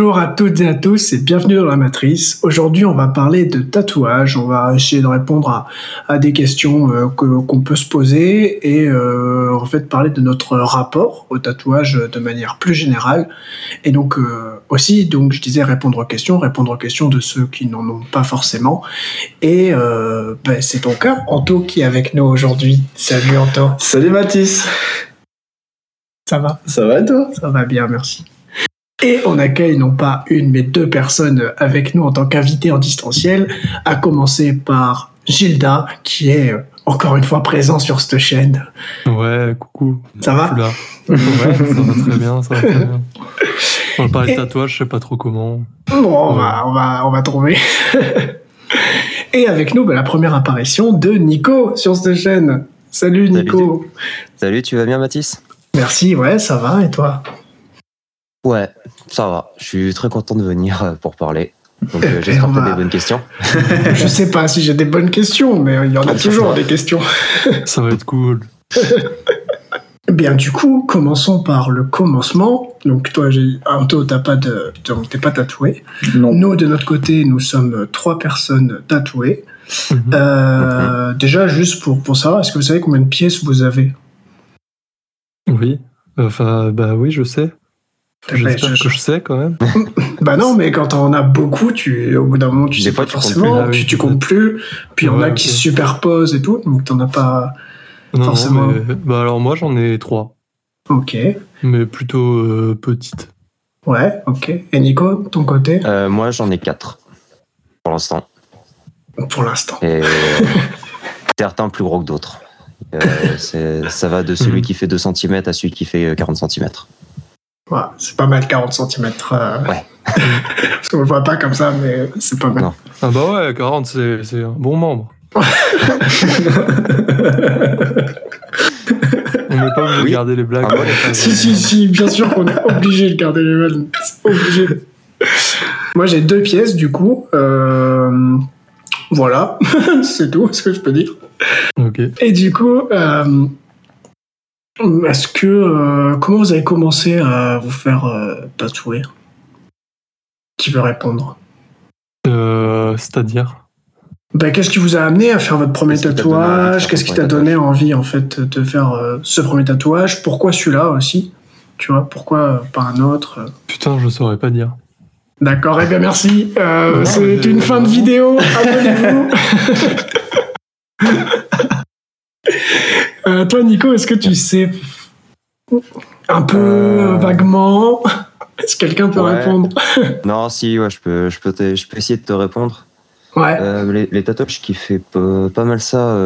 Bonjour à toutes et à tous et bienvenue dans la Matrice. Aujourd'hui, on va parler de tatouage. On va essayer de répondre à, à des questions euh, que- qu'on peut se poser et euh, en fait parler de notre rapport au tatouage de manière plus générale. Et donc euh, aussi, donc je disais répondre aux questions, répondre aux questions de ceux qui n'en ont pas forcément. Et euh, ben, c'est ton cas, Anto, qui est avec nous aujourd'hui. Salut Anto, Salut Mathis, ça va? Ça va toi? Ça va bien, merci. Et on accueille non pas une, mais deux personnes avec nous en tant qu'invités en distanciel, à commencer par Gilda, qui est encore une fois présent sur cette chaîne. Ouais, coucou. Ça va? Là. Ouais, ça va très bien, ça va très bien. On va parler de tatouage, je sais pas trop comment. Bon, on va, on va, on va trouver. Et avec nous, bah, la première apparition de Nico sur cette chaîne. Salut Nico. Salut, tu vas bien Mathis? Merci, ouais, ça va, et toi? Ouais, ça va. Je suis très content de venir euh, pour parler. Donc euh, j'espère que t'as va- des bonnes questions. Je sais pas si j'ai des bonnes questions, mais il y en a toujours des questions. Ça va être cool. Bien, du coup, commençons par le commencement. Donc, toi, j'ai- Anto, t'as pas de, donc, t'es pas tatoué. Non. Nous, de notre côté, nous sommes trois personnes tatouées. Mhm. Euh, Déjà, juste pour, pour savoir, est-ce que vous savez combien de pièces vous avez? Oui. Enfin, bah oui, je sais. Ouais, J'espère je- que je sais quand même. Bah non, mais quand on a beaucoup, tu, au bout d'un moment, tu sais pas tu comptes forcément, plus. Ah oui, tu, tu comptes plus. Puis il y en a qui se superposent et tout, donc t'en as pas. Non, Forcément. non, mais- bah alors moi j'en ai trois, Ok. mais plutôt euh, petites. Ouais, ok. Et Nico, ton côté? Euh, moi j'en ai quatre pour l'instant. Pour l'instant. Et certains plus gros que d'autres. Euh, ça va de celui Mhm. qui fait 2 cm à celui qui fait euh, 40 cm. Ouais, c'est pas mal 40 cm. Ouais. Parce qu'on le voit pas comme ça, mais c'est pas mal. Non. Ah bah ouais, 40 c'est c'est un bon membre. On n'est pas obligé de garder les blagues. Ah si, si, si, bien sûr qu'on est obligé de garder les. C'est obligé. Moi, j'ai deux pièces, du coup. Euh, Voilà, c'est tout ce que je peux dire. Ok. Et du coup, euh, est-ce que. euh, comment vous avez commencé à vous faire euh, tatouer? Qui veut répondre? Euh, C'est-à-dire? Ben, qu'est-ce qui vous a amené à faire votre premier Qu'est-ce qui t'a donné envie de tatouage Qu'est-ce qui t'a donné envie en fait de faire euh, ce premier tatouage? Pourquoi celui-là aussi? Tu vois, pourquoi euh, pas un autre Putain, je saurais pas dire. D'accord, eh bien merci. Euh, Non, C'est une fin de vidéo. Abonnez-vous. Euh, toi, Nico, est-ce que tu sais un peu Euh. vaguement Est-ce que quelqu'un peut Ouais. répondre Non, si, ouais, je peux, je peux, te- je peux essayer de te répondre. Ouais. Euh, les, les tatouages, je kiffais pas, pas mal ça.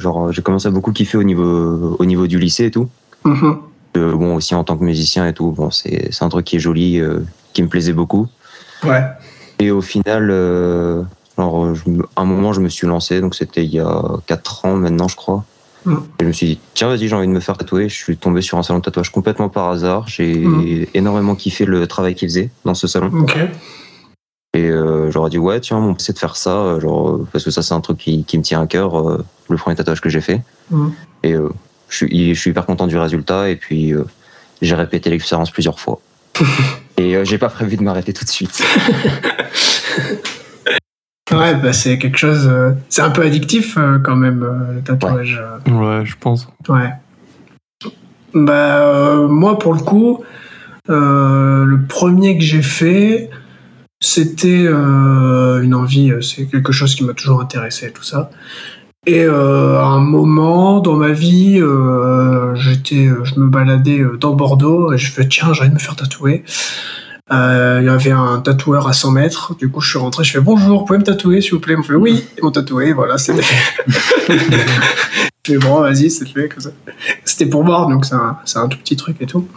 genre, j'ai commencé à beaucoup kiffer au niveau, au niveau du lycée et tout. Euh, bon, aussi en tant que musicien et tout, bon, c'est c'est un truc qui est joli, qui me plaisait beaucoup. Ouais. Et au final, euh, alors, je à un moment, je me suis lancé, donc c'était il y a 4 ans maintenant, je crois. Et je me suis dit, tiens, vas-y, j'ai envie de me faire tatouer. Je suis tombé sur un salon de tatouage complètement par hasard. J'ai Mm. énormément kiffé le travail qu'ils faisaient dans ce salon. Ok. Et euh, j'aurais dit, ouais, tiens, on peut essayer de faire ça, euh, genre, euh, parce que ça, c'est un truc qui, qui me tient à cœur, euh, le premier tatouage que j'ai fait. Mm. Et euh, je, suis, je suis hyper content du résultat, et puis j'ai répété l'expérience plusieurs fois. et j'ai pas prévu de m'arrêter tout de suite. Ouais, bah, c'est quelque chose. euh, c'est un peu addictif euh, quand même, euh, le tatouage. Ouais, je pense. Ouais. Bah, moi, pour le coup, le premier que j'ai fait, c'était une envie, c'est quelque chose qui m'a toujours intéressé, tout ça. Et à un moment dans ma vie, j'étais, je me baladais dans Bordeaux et je fais tiens, j'ai envie de me faire tatouer. Euh, Il y avait un tatoueur à 100 mètres, du coup je suis rentré, je fais bonjour, vous pouvez me tatouer s'il vous plaît? Ils m'ont fait oui, ils m'ont tatoué, voilà, c'est Mais bon, vas-y, c'est fait comme ça. C'était pour voir, donc c'est un, un tout petit truc et tout.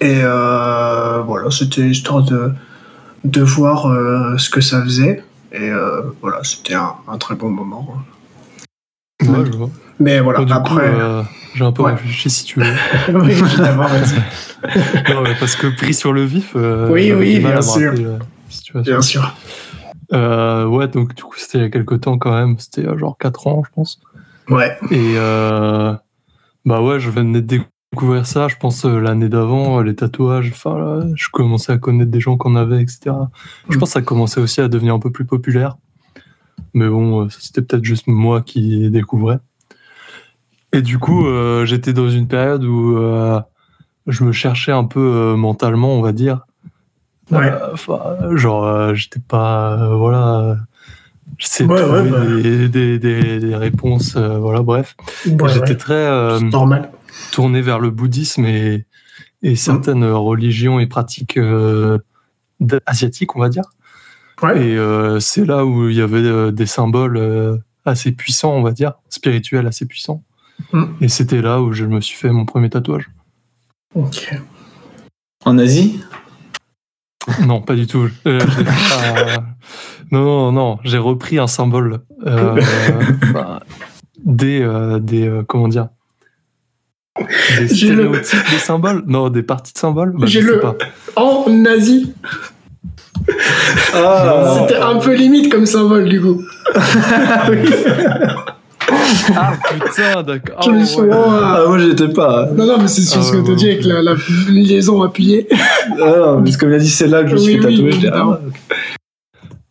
Et euh, voilà, c'était histoire de, de voir euh, ce que ça faisait. Et euh, voilà, c'était un, un très bon moment. Ouais, je vois. Mais voilà, coup, après. euh, j'ai un peu ouais. réfléchi si tu veux. oui, évidemment, vas-y. non, mais parce que pris sur le vif, euh, Oui, oui, mal bien sûr. Bien sûr. Euh, ouais, donc du coup, c'était il y a quelques temps quand même. C'était euh, genre 4 ans, je pense. Ouais. Et euh, bah ouais, je venais de découvert ça, je pense, euh, l'année d'avant, euh, les tatouages, enfin, je commençais à connaître des gens qu'on avait, etc. Je Mm. pense que ça commençait aussi à devenir un peu plus populaire. Mais bon, euh, c'était peut-être juste moi qui découvrais. Et du coup, euh, j'étais dans une période où euh, je me cherchais un peu euh, mentalement, on va dire. Ouais. Genre, j'étais pas. voilà. J'essayais de Ouais, ouais, trouver bah. des, des- des- des réponses, voilà, bref. J'étais très tourné vers le bouddhisme et, et certaines religions et pratiques asiatiques, on va dire. Ouais. Et euh, c'est là où il y avait euh, des symboles euh, assez puissants, on va dire, spirituels assez puissants. Mm. Et c'était là où je me suis fait mon premier tatouage. Ok. En Asie? Non, pas du tout. Euh, Non, non, non, j'ai repris un symbole euh, des, euh, des euh, comment dire, des le- stéréotypes des symboles? Non, des parties de symboles? Bah, J'ai je sais le- pas. En Asie, Ah, c'était un peu limite comme symbole du coup. Ah putain, d'accord. Je Ah, ouais. Ah, moi j'étais pas. Non, non, mais c'est sur Ah, ce que ouais, tu dis ouais, avec ouais. la, la liaison appuyée. Ah, non, parce que comme il a dit, c'est là que je me suis Oui, fait oui, tatouer. ah.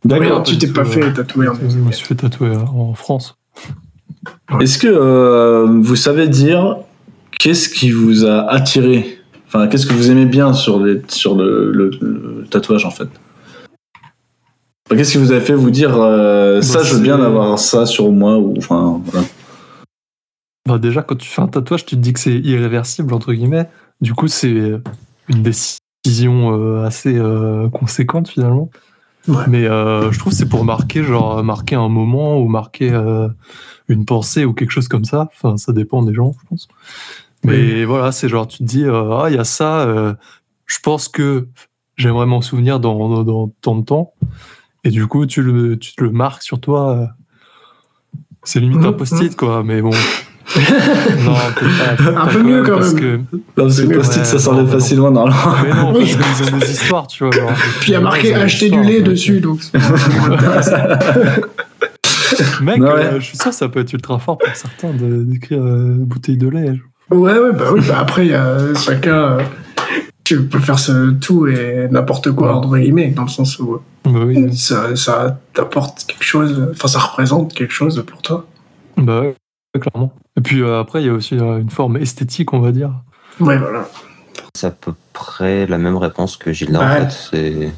D'accord. Regarde, tu t'es pas fait tatouer en Je Asie. me suis fait tatouer euh, en France. Est-ce que euh, vous savez dire qu'est-ce qui vous a attiré? Enfin, qu'est-ce que vous aimez bien sur, les, sur le, le- le tatouage en fait? Qu'est-ce qui vous a fait vous dire euh, ça, Bah, je veux bien avoir ça sur moi ou enfin voilà. Bah déjà, quand tu fais un tatouage, tu te dis que c'est irréversible, entre guillemets. Du coup, c'est une décision euh, assez euh, conséquente, finalement. Ouais. Mais euh, je trouve que c'est pour marquer, genre, marquer un moment ou marquer euh, une pensée ou quelque chose comme ça. Enfin, ça dépend des gens, je pense. Mais voilà, c'est genre, tu te dis, euh, ah, il y a ça, euh, je pense que j'aimerais m'en souvenir dans, dans, dans tant de temps. Et du coup, tu le, tu le marques sur toi. euh, C'est limite un Mhm, post-it, quoi, mais bon. non, pas, Un peu mieux, quand parce même. que- Non, parce que Ouais, post-it, ça non, s'enlève facilement normalement. Mais non, Oui. parce qu'ils ont des histoires, tu vois. genre. Puis il y a marqué acheter du lait dessus, donc. Mec, Ouais. euh, je suis sûr que ça peut être ultra fort pour certains d'écrire euh, bouteille de lait. Ouais, ouais, bah oui, bah après, il y a chacun. Tu peux faire ce tout et n'importe quoi, Ouais. entre guillemets, dans le sens où Bah oui, ça, ça t'apporte quelque chose, enfin, ça représente quelque chose pour toi. bah ouais, clairement. Et puis euh, après, il y a aussi euh, une forme esthétique, on va dire. Ouais, voilà. C'est à peu près la même réponse que Gilles là, Ouais. en fait.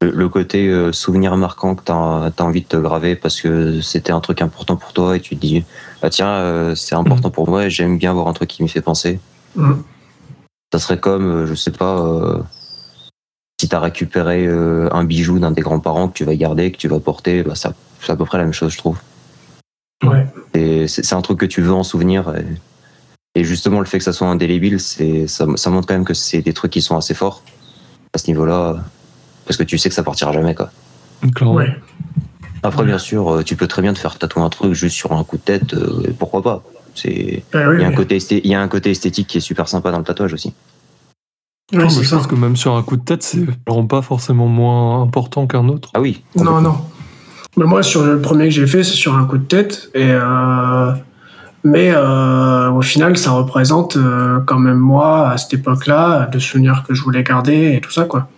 C'est le, côté euh, souvenir marquant que tu as, envie de te graver parce que c'était un truc important pour toi et tu te dis ah tiens c'est important pour moi et j'aime bien voir un truc qui m'y fait penser. Mhm. Ça serait comme euh, je sais pas euh, si tu as récupéré euh, un bijou d'un des grands-parents que tu vas garder que tu vas porter bah, ça- c'est à peu près la même chose je trouve. Ouais. Et c'est un truc que tu veux en souvenir. Et, et justement, le fait que ça soit indélébile, c'est ça, ça montre quand même que c'est des trucs qui sont assez forts à ce niveau-là, parce que tu sais que ça partira jamais. Quoi. Clairement. Ouais. Après, bien sûr, tu peux très bien te faire tatouer un truc juste sur un coup de tête, euh, et pourquoi pas. C'est oui, il y a un oui. côté esthé- il y a un côté esthétique qui est super sympa dans le tatouage aussi. Ouais, Non, mais je pense que même sur un coup de tête, c'est vraiment pas forcément moins important qu'un autre. Ah oui. Non, non. Mais moi, sur le premier que j'ai fait, c'est sur un coup de tête. Et euh, mais euh, au final, ça représente euh, quand même moi, à cette époque-là, de souvenirs que je voulais garder et tout ça, quoi.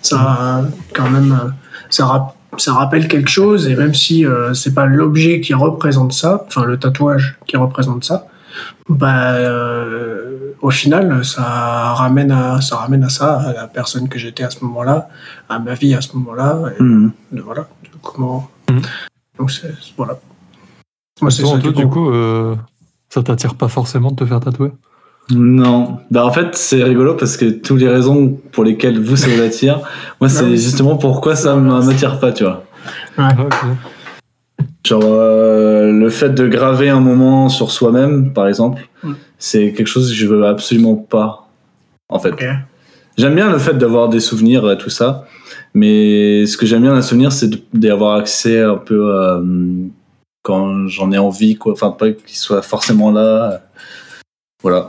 Ça, quand même, ça, ça rappelle quelque chose. Et même si euh, c'est pas l'objet qui représente ça, enfin le tatouage qui représente ça, bah, euh, au final, ça ramène, à, ça ramène à ça, à la personne que j'étais à ce moment-là, à ma vie à ce moment-là. et de- voilà, comment. Mhm. Donc, c'est. Voilà. Moi, c'est Toi, ça toi, du compte. coup, euh, ça t'attire pas forcément de te faire tatouer? Non. Bah en fait, c'est rigolo parce que toutes les raisons pour lesquelles vous ça vous attire, moi c'est justement pourquoi ça ne m'attire pas, tu vois. Ok. Genre euh, le fait de graver un moment sur soi-même, par exemple, Mm. c'est quelque chose que je veux absolument pas. En fait, Ok. j'aime bien le fait d'avoir des souvenirs et tout ça, mais ce que j'aime bien dans les souvenirs, c'est de- d'y avoir accès un peu euh, quand j'en ai envie, quoi. Enfin, pas qu'ils soient forcément là. Voilà.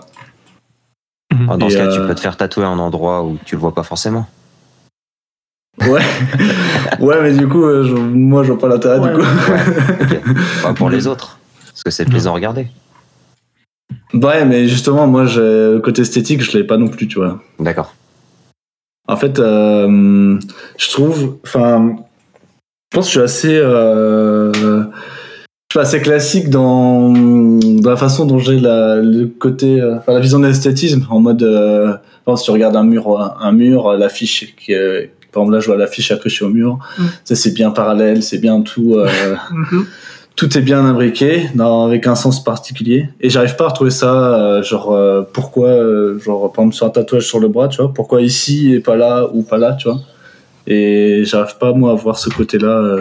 Ah, Dans Et, ce cas, tu euh, peux te faire tatouer un endroit où tu le vois pas forcément. Ouais. ouais, mais du coup, euh, je- moi, je vois pas l'intérêt Ouais, du coup. Pas pour les autres, parce que c'est plaisant à regarder. Ouais, mais justement, moi, j'ai- le côté esthétique, je l'avais pas non plus, tu vois. D'accord. En fait, euh, je trouve, enfin, je pense que je suis assez, euh, je suis assez classique dans, dans la façon dont j'ai la, le côté, euh, enfin, la vision de l'esthétisme, en mode, euh, si tu regardes un mur, un mur, l'affiche qui est, par exemple, là, je vois l'affiche accrochée au mur, Mm. ça, c'est bien parallèle, c'est bien tout, euh, Mhm. tout est bien imbriqué, dans, avec un sens particulier. Et j'arrive pas à retrouver ça, euh, genre, euh, pourquoi, euh, genre, par exemple, sur un tatouage sur le bras, tu vois, pourquoi ici et pas là, ou pas là, tu vois. Et j'arrive pas, moi, à voir ce côté-là.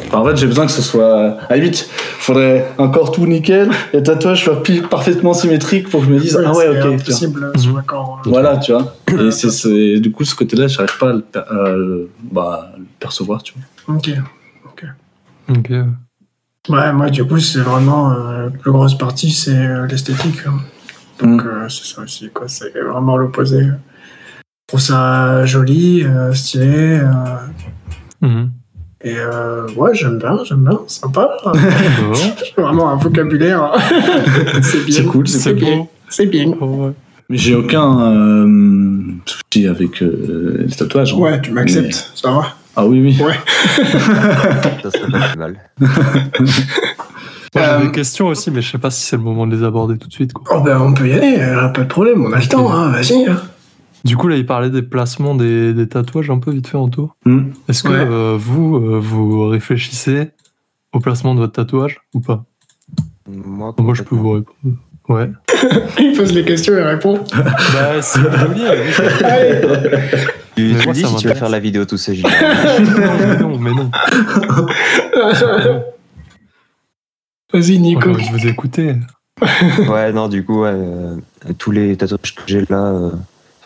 Euh. Enfin, en fait, j'ai besoin que ce soit. À la limite, faudrait encore tout nickel, et le tatouage soit parfaitement symétrique pour que je me dise, ah ouais, ok, tu vois. corps. hein. Voilà, tu vois. Et c'est, c'est- du coup, ce côté-là, j'arrive pas à le, per- à le- bah, le percevoir, tu vois. Ok. Ok. Ouais, moi, du coup, c'est vraiment euh, la plus grosse partie, c'est euh, l'esthétique. hein. Donc, Mm. euh, c'est ça aussi, quoi. C'est vraiment l'opposé. Je trouve ça joli, euh, stylé. euh, Mhm. Et euh, ouais, j'aime bien, j'aime bien, sympa. Bon, vraiment un vocabulaire. c'est bien. C'est cool, c'est bien. beau. C'est bien. Ouais. Mais j'ai aucun euh, souci avec euh, les tatouages. hein. Ouais, tu m'acceptes, ça va. Ah oui, oui. Ouais. Ça serait pas mal. Moi, j'ai Euh, des questions aussi, mais je sais pas si c'est le moment de les aborder tout de suite. Quoi. Oh ben, on peut y aller, euh, pas de problème, on a le temps, hein, vas-y. hein. Du coup, là, il parlait des placements des, des tatouages un peu vite fait en tour. Hmm. Est-ce que Ouais. euh, vous, euh, vous réfléchissez au placement de votre tatouage ou pas? Moi, Moi, je peux vous répondre. Ouais. Il pose les questions et répond. bah, oui. Allez. Tu, moi, dis ça si tu m'intéresse. faire la vidéo tout seul. Gilles. non, mais non, mais non. Vas-y, Nico. Ouais, je vous ai écouté. ouais, non, du coup, ouais, euh, tous les tatouages que j'ai là, euh,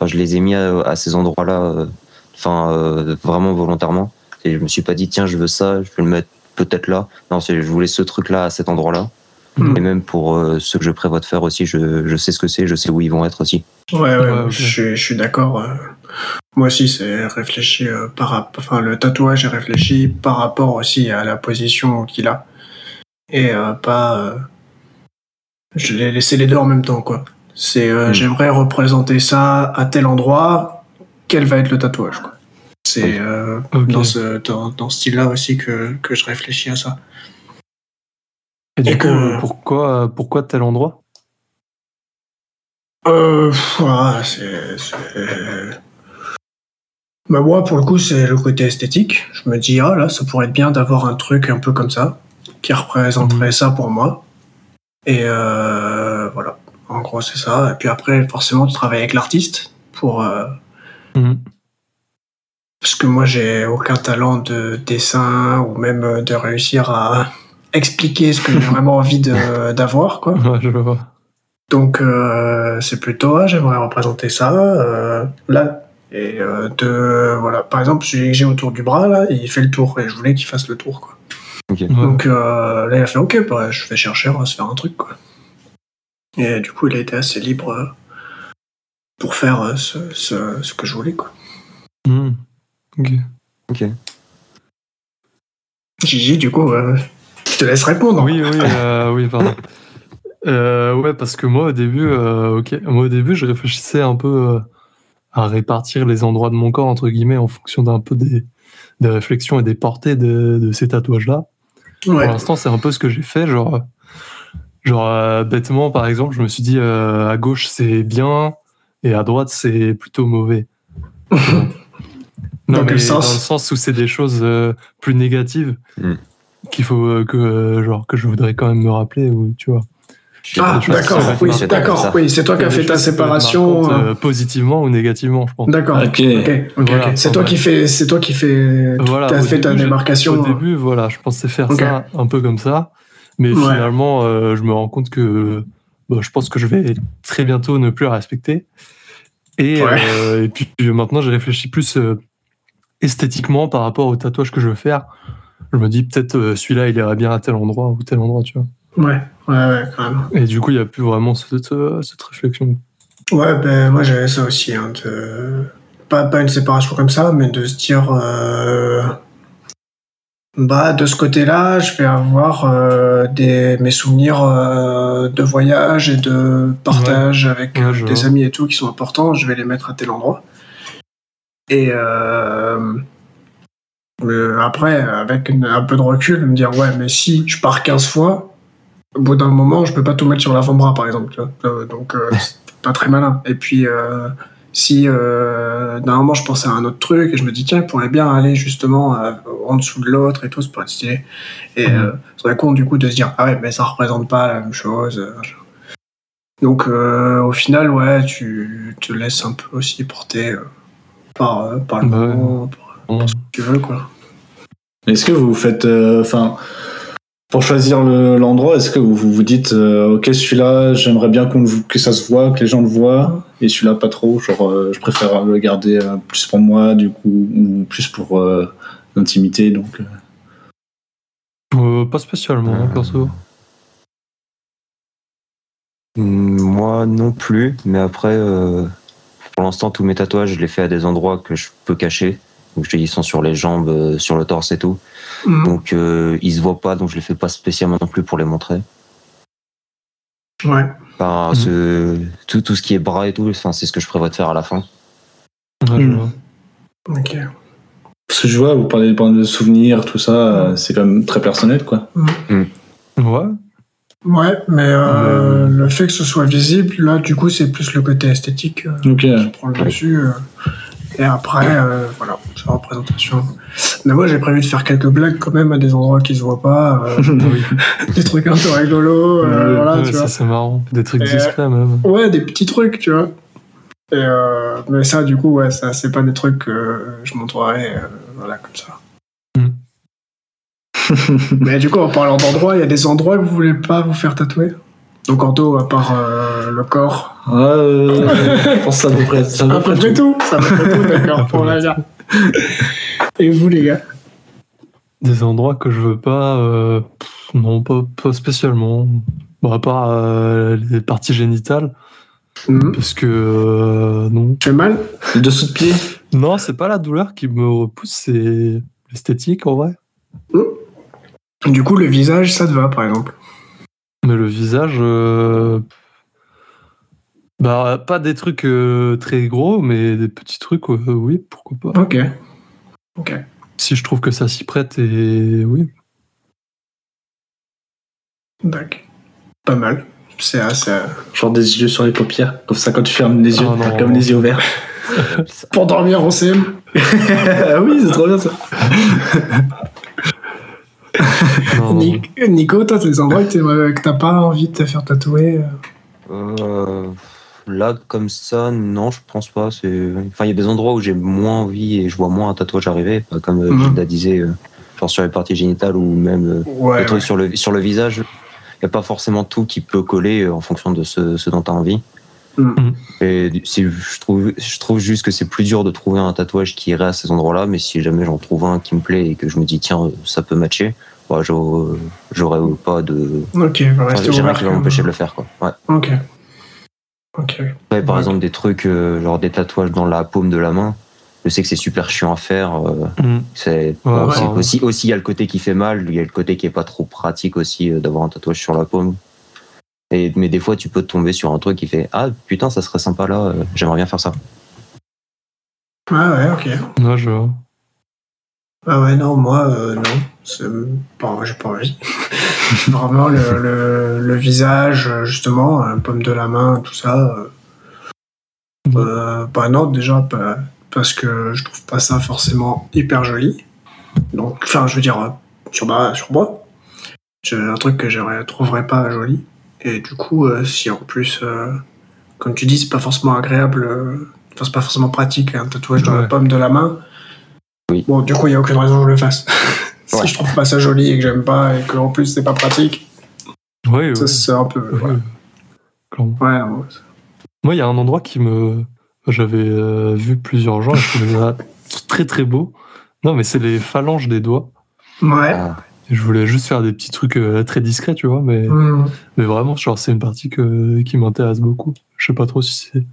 enfin, je les ai mis à, à ces endroits-là, euh, enfin, euh, vraiment volontairement. Et je me suis pas dit, tiens, je veux ça, je vais le mettre peut-être là. Non, je voulais ce truc-là à cet endroit-là. Mm. Et même pour euh, ceux que je prévois de faire aussi, je, je sais ce que c'est, je sais où ils vont être aussi. Ouais, ouais, Ouais, ok. je, suis- je suis d'accord. euh. Moi aussi, c'est réfléchi euh, par rapport. Enfin, le tatouage est réfléchi par rapport aussi à la position qu'il a. Et euh, pas. euh, Je l'ai laissé les deux en même temps, quoi. C'est euh, Mm. j'aimerais représenter ça à tel endroit, quel va être le tatouage, quoi. C'est euh, dans ce, dans, dans ce style-là aussi que, que je réfléchis à ça. Et du Et coup, que- euh, pourquoi, pourquoi tel endroit? Euh, pff, ouais, c'est, c'est- Bah, moi, pour le coup, c'est le côté esthétique. Je me dis, ah là, ça pourrait être bien d'avoir un truc un peu comme ça, qui représenterait ça pour moi. Et euh, voilà. En gros, c'est ça. Et puis après, forcément, tu travailles avec l'artiste pour. euh, Mhm. Parce que moi, j'ai aucun talent de dessin ou même euh, de réussir à expliquer ce que j'ai vraiment envie d'avoir, quoi. Ouais, je le vois. Donc euh, c'est plutôt ah, j'aimerais représenter ça euh, là et euh, de voilà par exemple celui que j'ai autour du bras là il fait le tour et je voulais qu'il fasse le tour quoi. Donc euh, là il a fait ok bah, je vais chercher on va se faire un truc quoi. Et du coup il a été assez libre euh, pour faire euh, ce, ce, ce que je voulais quoi. Mhm. Ok. Ok. Gigi du coup euh, je te laisse répondre. Oui, oui, euh, oui, pardon. Euh, ouais, parce que moi au début, euh, ok, moi au début, je réfléchissais un peu euh, à répartir les endroits de mon corps entre guillemets en fonction d'un peu des, des réflexions et des portées de, de ces tatouages-là. Ouais. Pour l'instant, c'est un peu ce que j'ai fait, genre, euh, genre euh, bêtement par exemple, je me suis dit euh, à gauche c'est bien et à droite c'est plutôt mauvais. non, Dans mais quel dans le sens sens où c'est des choses euh, plus négatives Hmm. qu'il faut euh, que euh, genre que je voudrais quand même me rappeler ou tu vois. Ah d'accord oui d'accord oui c'est toi qui as fait ta séparation. marquantes, euh, positivement ou négativement, je pense. D'accord. Ok. Ok, ok, ok. Voilà, C'est toi qui fais, c'est toi qui fais, Voilà, as fait ta début, démarcation. Au début, voilà, je pensais faire ça un peu comme ça, mais Ouais. finalement, euh, je me rends compte que bah, je pense que je vais très bientôt ne plus la respecter. Et, Ouais. euh, et puis maintenant, je réfléchis plus euh, esthétiquement par rapport au tatouage que je veux faire. Je me dis peut-être celui-là, il irait bien à tel endroit ou tel endroit, tu vois. Ouais, ouais, ouais, quand même. Et du coup, il n'y a plus vraiment cette, cette réflexion. Ouais, ben moi j'avais ça aussi, hein, de... pas, pas une séparation comme ça, mais de se dire, Bah, de ce côté-là, je vais avoir euh, des, mes souvenirs euh, de voyage et de partage avec Ouais, euh, des vois. amis et tout qui sont importants. Je vais les mettre à tel endroit. Et euh, après, avec une- un peu de recul, me dire ouais, mais si je pars 15 fois, au bout d'un moment, je peux pas tout mettre sur l'avant-bras, par exemple. tu vois. Donc, c'est pas très malin. Et puis, euh, si euh, d'un moment je pensais à un autre truc et je me dis tiens, il pourrait bien aller justement euh, en dessous de l'autre et tout, ça pourrait être stylé. Et Mhm. euh, serait con du coup de se dire ah ouais, mais ça représente pas la même chose. euh. Donc euh, au final, ouais, tu te laisses un peu aussi porter euh, par, euh, par le Bah ouais. moment, par Bon. ce que tu veux quoi. Est-ce que vous faites, euh, enfin, pour choisir le- l'endroit, est-ce que vous vous vous dites, euh, ok, celui-là, j'aimerais bien qu'on que ça se voit, que les gens le voient, et celui-là pas trop, genre, euh, je préfère le garder euh, plus pour moi, du coup, ou plus pour euh, l'intimité, donc. pas spécialement, Euh, perso. Moi non plus, mais après, euh, pour l'instant, tous mes tatouages, je les fais à des endroits que je peux cacher. Donc, je te dis, ils sont sur les jambes, euh, sur le torse et tout. Mhm. Donc, euh, ils se voient pas, donc je les fais pas spécialement non plus pour les montrer. Ouais. Enfin, Mhm. ce- tout, tout ce qui est bras et tout, enfin, c'est ce que je prévois de faire à la fin. Ouais, je vois. Ok. Parce que je vois, vous parlez de souvenirs, tout ça, euh, c'est quand même très personnel, quoi. Ouais. Ouais, mais euh, le fait que ce soit visible, là, du coup, c'est plus le côté esthétique. euh, Ok. qui prend le dessus. Et après, euh, voilà, c'est la représentation. Mais moi, j'ai prévu de faire quelques blagues quand même à des endroits qui se voient pas. euh, des trucs un peu rigolos, euh, Ouais, voilà, Ouais, tu ça c'est marrant. Des trucs Et- discrets même. Ouais, des petits trucs, tu vois. Et mais ça, du coup, ouais, ça, c'est pas des trucs que je montrerai, voilà, comme ça. Mais du coup, en parlant d'endroits, il y a des endroits que vous voulez pas vous faire tatouer? Donc, en dos, à part euh, le corps. Ouais, euh, je pense que ça à peu près, ça À peu près tout. Ça à peu près tout, d'accord, pour la gare. Et vous, les gars? Des endroits que je veux pas. euh, non, pas, pas spécialement. Bon, à part euh, les parties génitales. Mhm. Parce que. euh, non. Tu fais mal? Le dessous de pied? Non, c'est pas la douleur qui me repousse, c'est l'esthétique en vrai. Du coup, le visage, ça te va, par exemple? Mais le visage. euh, Bah, pas des trucs euh, très gros, mais des petits trucs, euh, oui, pourquoi pas. Ok. Ok. Si je trouve que ça s'y prête, et oui. D'accord. Pas mal. C'est assez. Genre des yeux sur les paupières, comme ça quand tu fermes les yeux, Oh non. comme les yeux ouverts. Pour dormir, on s'aime. ah oui, c'est trop bien ça. Nico, toi, t'as des endroits que t'aimerais- que t'as pas envie de te faire tatouer euh Euh, là, comme ça, non, je pense pas. Enfin, il y a des endroits où j'ai moins envie et je vois moins un tatouage arriver. Comme euh. Gilda disait, euh, genre sur les parties génitales ou même euh, sur, le, sur le visage. Il n'y a pas forcément tout qui peut coller euh, en fonction de ce, ce dont tu as envie. Mhm. Et du- c'est- je, trouve, je trouve juste que c'est plus dur de trouver un tatouage qui irait à ces endroits-là, mais si jamais j'en trouve un qui me plaît et que je me dis, tiens, ça peut matcher, bah, j'aurais pas de. Ok, va Enfin, rester j'ai rien ouvert. qui va quand m'empêcher de le faire, quoi. Ouais. Ok. Ok. Ouais, par exemple, des trucs, euh, genre des tatouages dans la paume de la main. Je sais que c'est super chiant à faire. euh, Mm. c'est Ouais, bon, aussi, il y a le côté qui fait mal, il y a le côté qui est pas trop pratique aussi euh, d'avoir un tatouage sur la paume. Et, mais des fois, tu peux tomber sur un truc qui fait Ah putain, ça serait sympa là, euh, j'aimerais bien faire ça. Ah ouais, ok. Ouais, je vois. Ah ouais, non, moi, euh, non. C'est j'ai pas envie. Vraiment, le, le, le visage, euh, justement, euh, paume de la main, tout ça. Euh, Mhm. euh, bah non, déjà, parce que je trouve pas ça forcément hyper joli. Donc, enfin, je veux dire, euh, sur, ma, sur moi, j'ai un truc que je trouverais pas joli. Et du coup, euh, si en plus, euh, comme tu dis, c'est pas forcément agréable, euh, enfin, c'est pas forcément pratique, un tatouage dans la paume de la main. Oui. Bon, du coup, il n'y a aucune raison que je le fasse. si Ouais. je trouve pas ça joli et que j'aime pas et qu'en plus c'est pas pratique, Ouais, ça ouais. c'est un peu. Ouais, Ouais, clairement. ouais, non, Moi, il y a un endroit qui me. J'avais euh, vu plusieurs gens et je trouvais ça très très beau. Non, mais c'est les phalanges des doigts. ouais. Ah, je voulais juste faire des petits trucs euh, très discrets, tu vois, mais, mais vraiment, genre, c'est une partie que, qui m'intéresse beaucoup. Je sais pas trop si c'est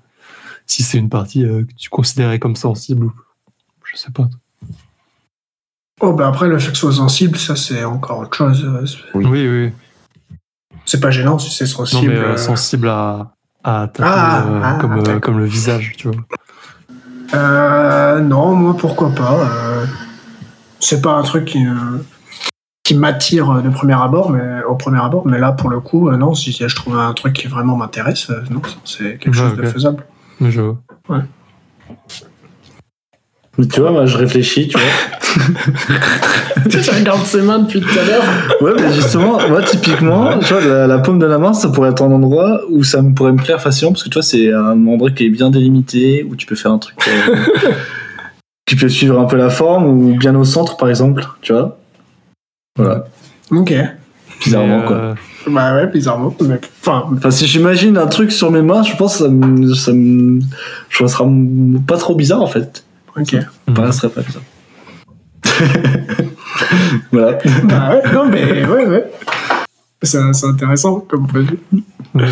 si c'est une partie euh, que tu considérais comme sensible ou je sais pas. Oh, bah après, le fait que ce soit sensible, ça, c'est encore autre chose. Euh, Oui. Oui, oui. C'est pas gênant si c'est Non, sensible. mais euh, euh, sensible à, à Ah, euh, ah, comme, euh, comme le visage, tu vois. Euh, non, moi pourquoi pas. euh, c'est pas un truc qui, euh, qui m'attire de premier abord, mais au premier abord. Mais là, pour le coup, euh, non, si je trouve un truc qui vraiment m'intéresse, euh, non, c'est quelque chose de faisable. Mais je vois. Mais tu vois, moi, je réfléchis, tu vois. tu regardes ses mains depuis tout à l'heure. Ouais, mais justement, moi, typiquement, tu vois, la, la paume de la main, ça pourrait être un endroit où ça me pourrait me plaire facilement, parce que tu vois, c'est un endroit qui est bien délimité, où tu peux faire un truc euh, qui peut suivre un peu la forme, ou bien au centre, par exemple, tu vois. Voilà, Ok. bizarrement, quoi. euh, Bah ouais, bizarrement. Mais, enfin, Enfin, si j'imagine un truc sur mes mains, je pense que ça me, ça me, je trouve que ça sera pas trop bizarre, en fait. ok. Ça me paraîtrait pas bizarre. voilà. bah ouais, non, mais ouais, ouais. C'est c'est intéressant comme point de vue. Ouais.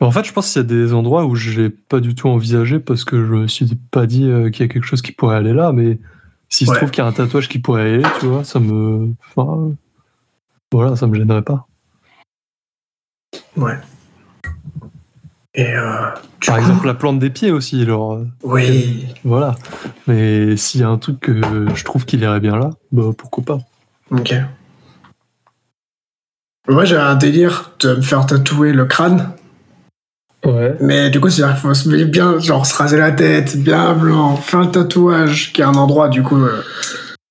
En fait, je pense qu'il y a des endroits où je l'ai pas du tout envisagé parce que je me suis pas dit euh, qu'il y a quelque chose qui pourrait aller là, mais s'il Ouais. se trouve qu'il y a un tatouage qui pourrait aller, tu vois, ça me. Enfin, voilà, ça me gênerait pas. Ouais. Et euh, Par coup- exemple, la plante des pieds aussi, genre. euh, Oui. Voilà. Mais s'il y a un truc que je trouve qu'il irait bien là, bah pourquoi pas. Ok. Moi, j'ai un délire de me faire tatouer le crâne. Ouais. Mais du coup, c'est-à-dire qu'il faut se mettre bien, genre se raser la tête, bien blanc, faire le tatouage, qui est un endroit du coup euh,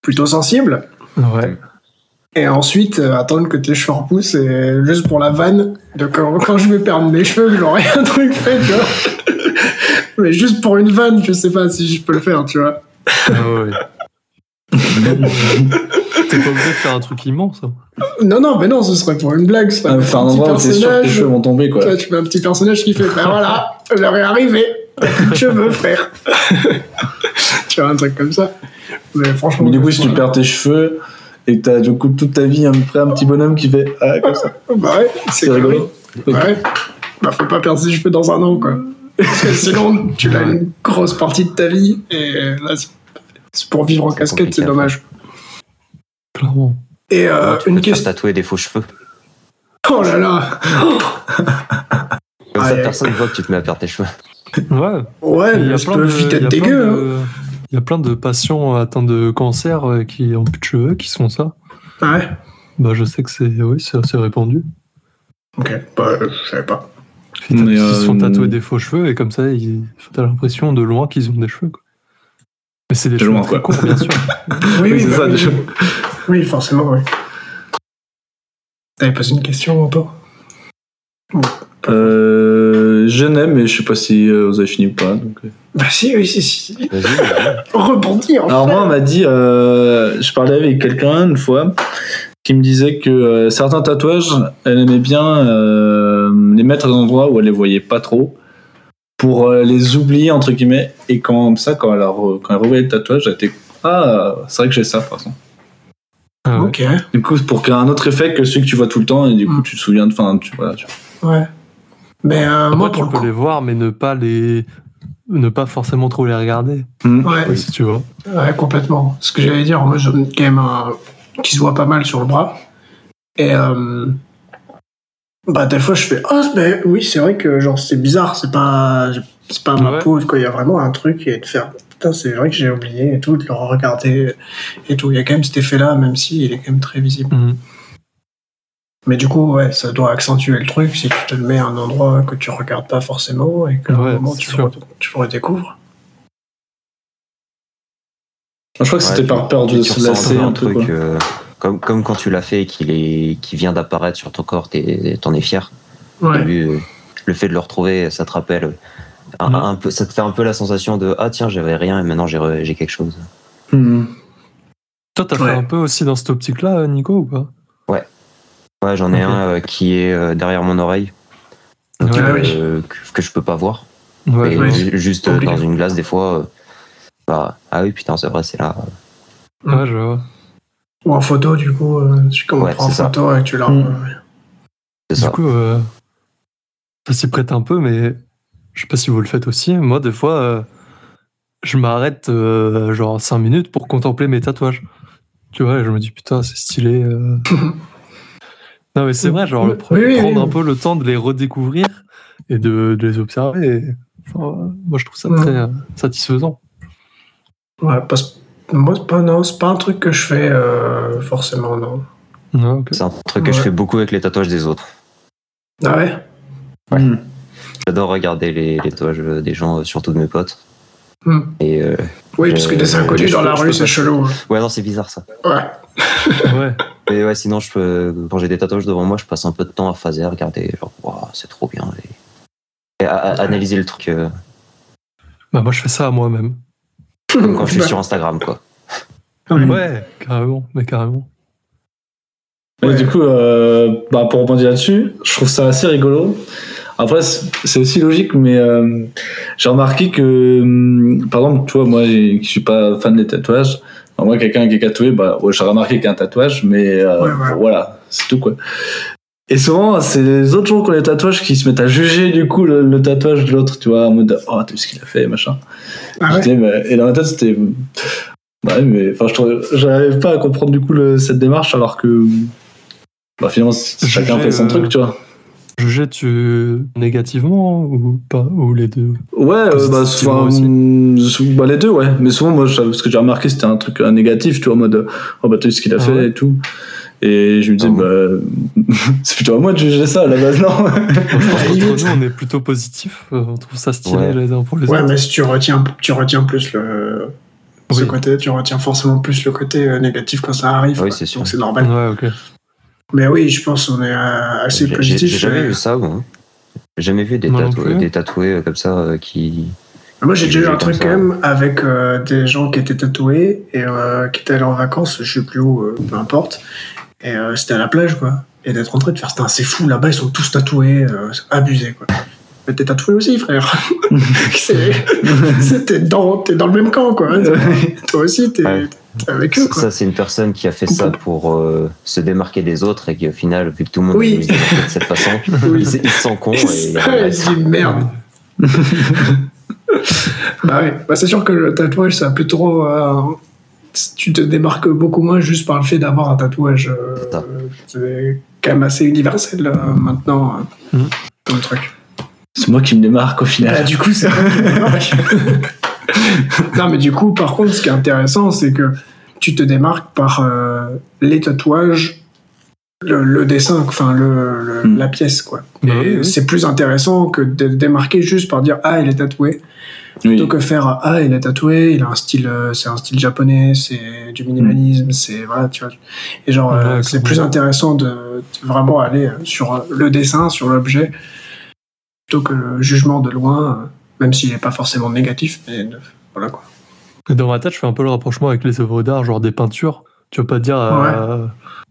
plutôt sensible. Ouais. Et ensuite, euh, attendre que tes cheveux repoussent, et juste pour la vanne, de quand, quand je vais perdre mes cheveux, que j'aurai un truc fait, tu vois. Mais juste pour une vanne, je sais pas si je peux le faire, tu vois. Ah ouais. T'es pas obligé de faire un truc immense. hein. Non, non, mais non, ce serait pour une blague. Ça. Ah, Faire un petit endroit où t'es sûr que tes cheveux vont tomber, quoi. Tu vois, tu fais un petit personnage qui fait, ben voilà, l'heure est arrivée, de cheveux, frère. tu vois, un truc comme ça. Mais franchement. Mais du coup, si tu perds tes cheveux et que t'as du coup toute ta vie un, un petit bonhomme qui fait ah, comme ça, Bah ouais, c'est rigolo. Ouais. Bah, faut pas perdre ses cheveux dans un an, quoi. Parce que sinon, tu l'as une grosse partie de ta vie, et là, c'est- pour vivre en casquette, c'est dommage. Clairement. Et euh, tu peux une question. tatouer des faux cheveux. Oh là là Comme ça, personne voit que tu te mets à perdre tes cheveux. Ouais. Ouais, Il y mais a être plein dégueu, hein. Il y a plein de patients atteints de cancer euh, qui ont plus de cheveux, qui sont ça. hein. Ouais. Bah, je sais que c'est oui, c'est assez répandu. Ok, bah, je savais pas. Ils, se font euh, tatouer des faux cheveux et comme ça, ils... t'as l'impression de loin qu'ils ont des cheveux. Quoi. Mais c'est des loin, très quoi. courts, bien sûr. Oui, Oui, c'est bah ça, oui, oui. Oui, forcément, oui. T'avais posé une question, Anto? Euh, je n'aime, mais je sais pas si euh, vous avez fini ou pas. donc, euh. Bah si, oui, si, si. Rebondir. Alors moi, on m'a dit, euh, je parlais avec quelqu'un une fois qui me disait que euh, certains tatouages, elle aimait bien euh, les mettre dans des endroits où elle les voyait pas trop pour euh, les oublier entre guillemets. Et comme ça, quand elle, a re- quand elle revoyait le tatouage, elle était ah c'est vrai que j'ai ça par exemple. Ah. Ok, Du coup, pour ait un autre effet que celui que tu vois tout le temps et du coup Mm. tu te souviens de, enfin, tu, voilà, tu ouais. Mais euh, Après, moi, tu peux coup... les voir, mais ne pas les ne pas forcément trop les regarder, Mm. Ouais, si tu vois. ouais, complètement. Ce que j'allais dire, moi, j'en ai quand même un qui se voit pas mal sur le bras. Et euh, bah, des fois, je fais Ah, mais oui, c'est vrai que genre c'est bizarre, c'est pas, c'est pas ma Ouais. peau, quoi. Il y a vraiment un truc et de faire Putain, c'est vrai que j'ai oublié et tout, de le regarder et tout. Il y a quand même cet effet-là, même s'il est quand même très visible. Mhm. Mais du coup, ouais, ça doit accentuer le truc si tu te le mets à un endroit que tu regardes pas forcément et qu'à Ouais, un moment tu le, tu le redécouvres. Je crois que c'était par peur de se lasser un truc. quoi. euh, comme, comme quand tu l'as fait et qu'il est, qui vient d'apparaître sur ton corps, t'es- t'en es fier. Ouais. début, euh, le fait de le retrouver, ça te rappelle un, Mhm. un peu, ça te fait un peu la sensation de ah tiens j'avais rien et maintenant j'ai quelque chose. Mm. Toi, t'as Ouais. fait un peu aussi dans cette optique-là, Nico, ou pas? Ouais, j'en ai un euh, qui est euh, derrière mon oreille, Ouais, Ah oui. que, que je peux pas voir. Ouais, Et ouais. juste euh, dans une glace des fois. euh, bah, ah oui putain c'est vrai c'est là. ouais, je vois. Ou en photo, du coup, euh, tu comme on Ouais, en ça. photo et tu la. Mm. Du ça. coup, euh, ça s'y prête un peu, mais je sais pas si vous le faites aussi. Moi, des fois, euh, je m'arrête euh, genre 5 minutes pour contempler mes tatouages. Tu vois, et je me dis putain, c'est stylé. euh. non, mais c'est vrai, genre, le oui, prendre oui. un peu le temps de les redécouvrir et de, de les observer. et, enfin, euh, moi, je trouve ça Ouais. très euh, satisfaisant. Ouais, parce moi, c'est pas, non, c'est pas un truc que je fais euh, forcément, non. C'est un truc que je fais beaucoup avec les tatouages des autres. Ah ouais? Ouais. Hmm. J'adore regarder les, les tatouages des gens, euh, surtout de mes potes. Hmm. Et euh, Oui, parce que Euh, des inconnus dans la rue, c'est chelou. ouais, non, c'est bizarre ça. Ouais. Ouais. Mais ouais, sinon, je peux, quand j'ai des tatouages devant moi, je passe un peu de temps à phaser, à regarder, genre, Waouh, c'est trop bien. Et, et à, à analyser le truc, euh, Bah, moi, je fais ça à moi-même. Comme quand je suis Bah, sur Instagram, quoi. ouais. Carrément, mais carrément. Et du coup, euh, bah, pour rebondir là-dessus, je trouve ça assez rigolo. Après, c'est aussi logique, mais euh, j'ai remarqué que, hum, par exemple, tu vois, moi, qui suis pas fan des tatouages, alors moi, quelqu'un qui est tatoué, bah, ouais, j'ai remarqué qu'il y a un tatouage, mais euh, Ouais, ouais. voilà, c'est tout, quoi. Et souvent, c'est les autres gens qui ont les tatouages qui se mettent à juger, du coup, le, le tatouage de l'autre, tu vois, en mode, oh, t'as vu ce qu'il a fait, machin. Ah ouais? J'étais, mais- et dans ma tête, c'était. Ouais, mais enfin, je pas à comprendre du coup le- cette démarche alors que. Bah, finalement, chacun fait son euh, truc, tu vois. Juger tu négativement ou pas Ou les deux? Ouais, euh, bah, souvent, bah, les deux, ouais. Mais souvent, moi, ce que j'ai remarqué, c'était un truc négatif, tu vois, en mode, oh, bah, t'as vu ce qu'il a Ah fait ouais? et tout. Et je me disais, Ah bah, c'est plutôt à moi de juger ça à la base, non je pense qu'entre nous, on est plutôt positif. euh, On trouve ça stylé Ouais. les uns pour les Ouais, autres. mais si tu retiens, tu retiens plus le. Ce côté, tu retiens forcément plus le côté euh, négatif quand ça arrive. Oui, c'est sûr. Donc c'est normal. Ouais, ok. Mais oui, je pense qu'on est euh, assez positif. j'ai jamais vu ça, moi. J'ai jamais vu des, tatoués, plus. des tatoués comme ça euh, qui. Moi, j'ai déjà eu un truc quand même avec euh, des gens qui étaient tatoués et euh, qui étaient allés en vacances, je sais plus où, euh, peu importe. Et euh, c'était à la plage, quoi. Et d'être rentré de faire, Putain, c'est fou, là-bas, ils sont tous tatoués, euh, c'est abusé, quoi. Mais t'es tatoué aussi, frère. T'es dans, t'es dans le même camp, quoi. Toi aussi, t'es Ouais. t'es avec eux, quoi. Ça, c'est une personne qui a fait ça pour euh, se démarquer des autres et qui, au final, vu que tout le monde Oui. se démarque de cette façon, Oui. il, se- il se sent con. Et, il se dit merde. Bah oui, bah c'est sûr que le tatouage, ça a plutôt. euh, tu te démarques beaucoup moins juste par le fait d'avoir un tatouage. euh, C'est quand même assez universel euh, maintenant, euh, comme truc. C'est moi qui me démarque au final. Bah, du coup, c'est. Non, mais du coup, par contre, ce qui est intéressant, c'est que tu te démarques par euh, les tatouages, le, le dessin, enfin le, le- Mm. la pièce, quoi. Bah Et c'est plus intéressant que de démarquer juste par dire ah il est tatoué, Oui. plutôt que faire ah il est tatoué, il a un style, euh, c'est un style japonais, c'est du minimalisme, c'est voilà tu vois. Et genre Ouais, euh, c'est plus intéressant de, de vraiment aller euh, sur le dessin, sur l'objet, plutôt que le jugement de loin, même s'il n'est pas forcément négatif, mais de- voilà quoi. Dans ma tête, je fais un peu le rapprochement avec les œuvres d'art, genre des peintures. Tu vas pas dire, euh,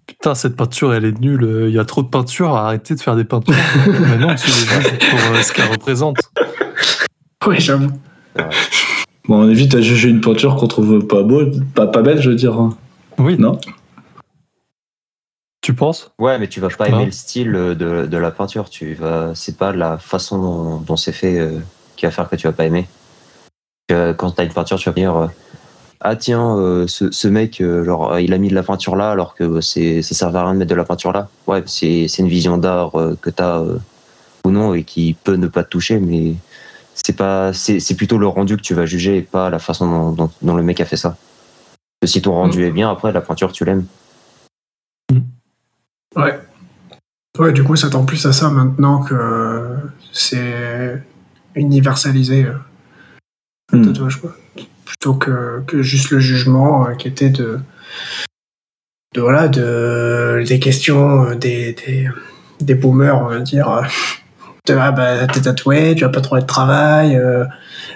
putain, cette peinture, elle est nulle, il y a trop de peinture, arrêtez de faire des peintures. Mais non, tu les juges pour euh, ce qu'elle représente. Oui j'avoue. Bon, on évite à juger une peinture qu'on trouve pas beau, pas, pas belle, je veux dire. Oui. Non? Tu penses? Ouais, mais tu vas pas aimer le style de, de la peinture. Tu vas, c'est pas la façon dont, dont c'est fait euh, qui va faire que tu vas pas aimer. Que quand t'as une peinture, tu vas dire euh, ah tiens, euh, ce, ce mec, euh, genre, euh, il a mis de la peinture là, alors que euh, c'est, ça servait à rien de mettre de la peinture là. Ouais, c'est, c'est une vision d'art euh, que t'as euh, ou non et qui peut ne pas te toucher, mais c'est pas, c'est, c'est plutôt le rendu que tu vas juger et pas la façon dont, dont, dont le mec a fait ça. Parce que si ton rendu Mm. est bien, après la peinture, tu l'aimes. Ouais. Ouais, du coup, ça tend plus à ça maintenant que c'est universalisé, euh, le tatouage, quoi. Plutôt que, que juste le jugement euh, qui était de, de. Voilà, de. Des questions euh, des, des, des boomers, on va dire. De, ah bah, t'es tatoué, tu vas pas trouver de travail, euh,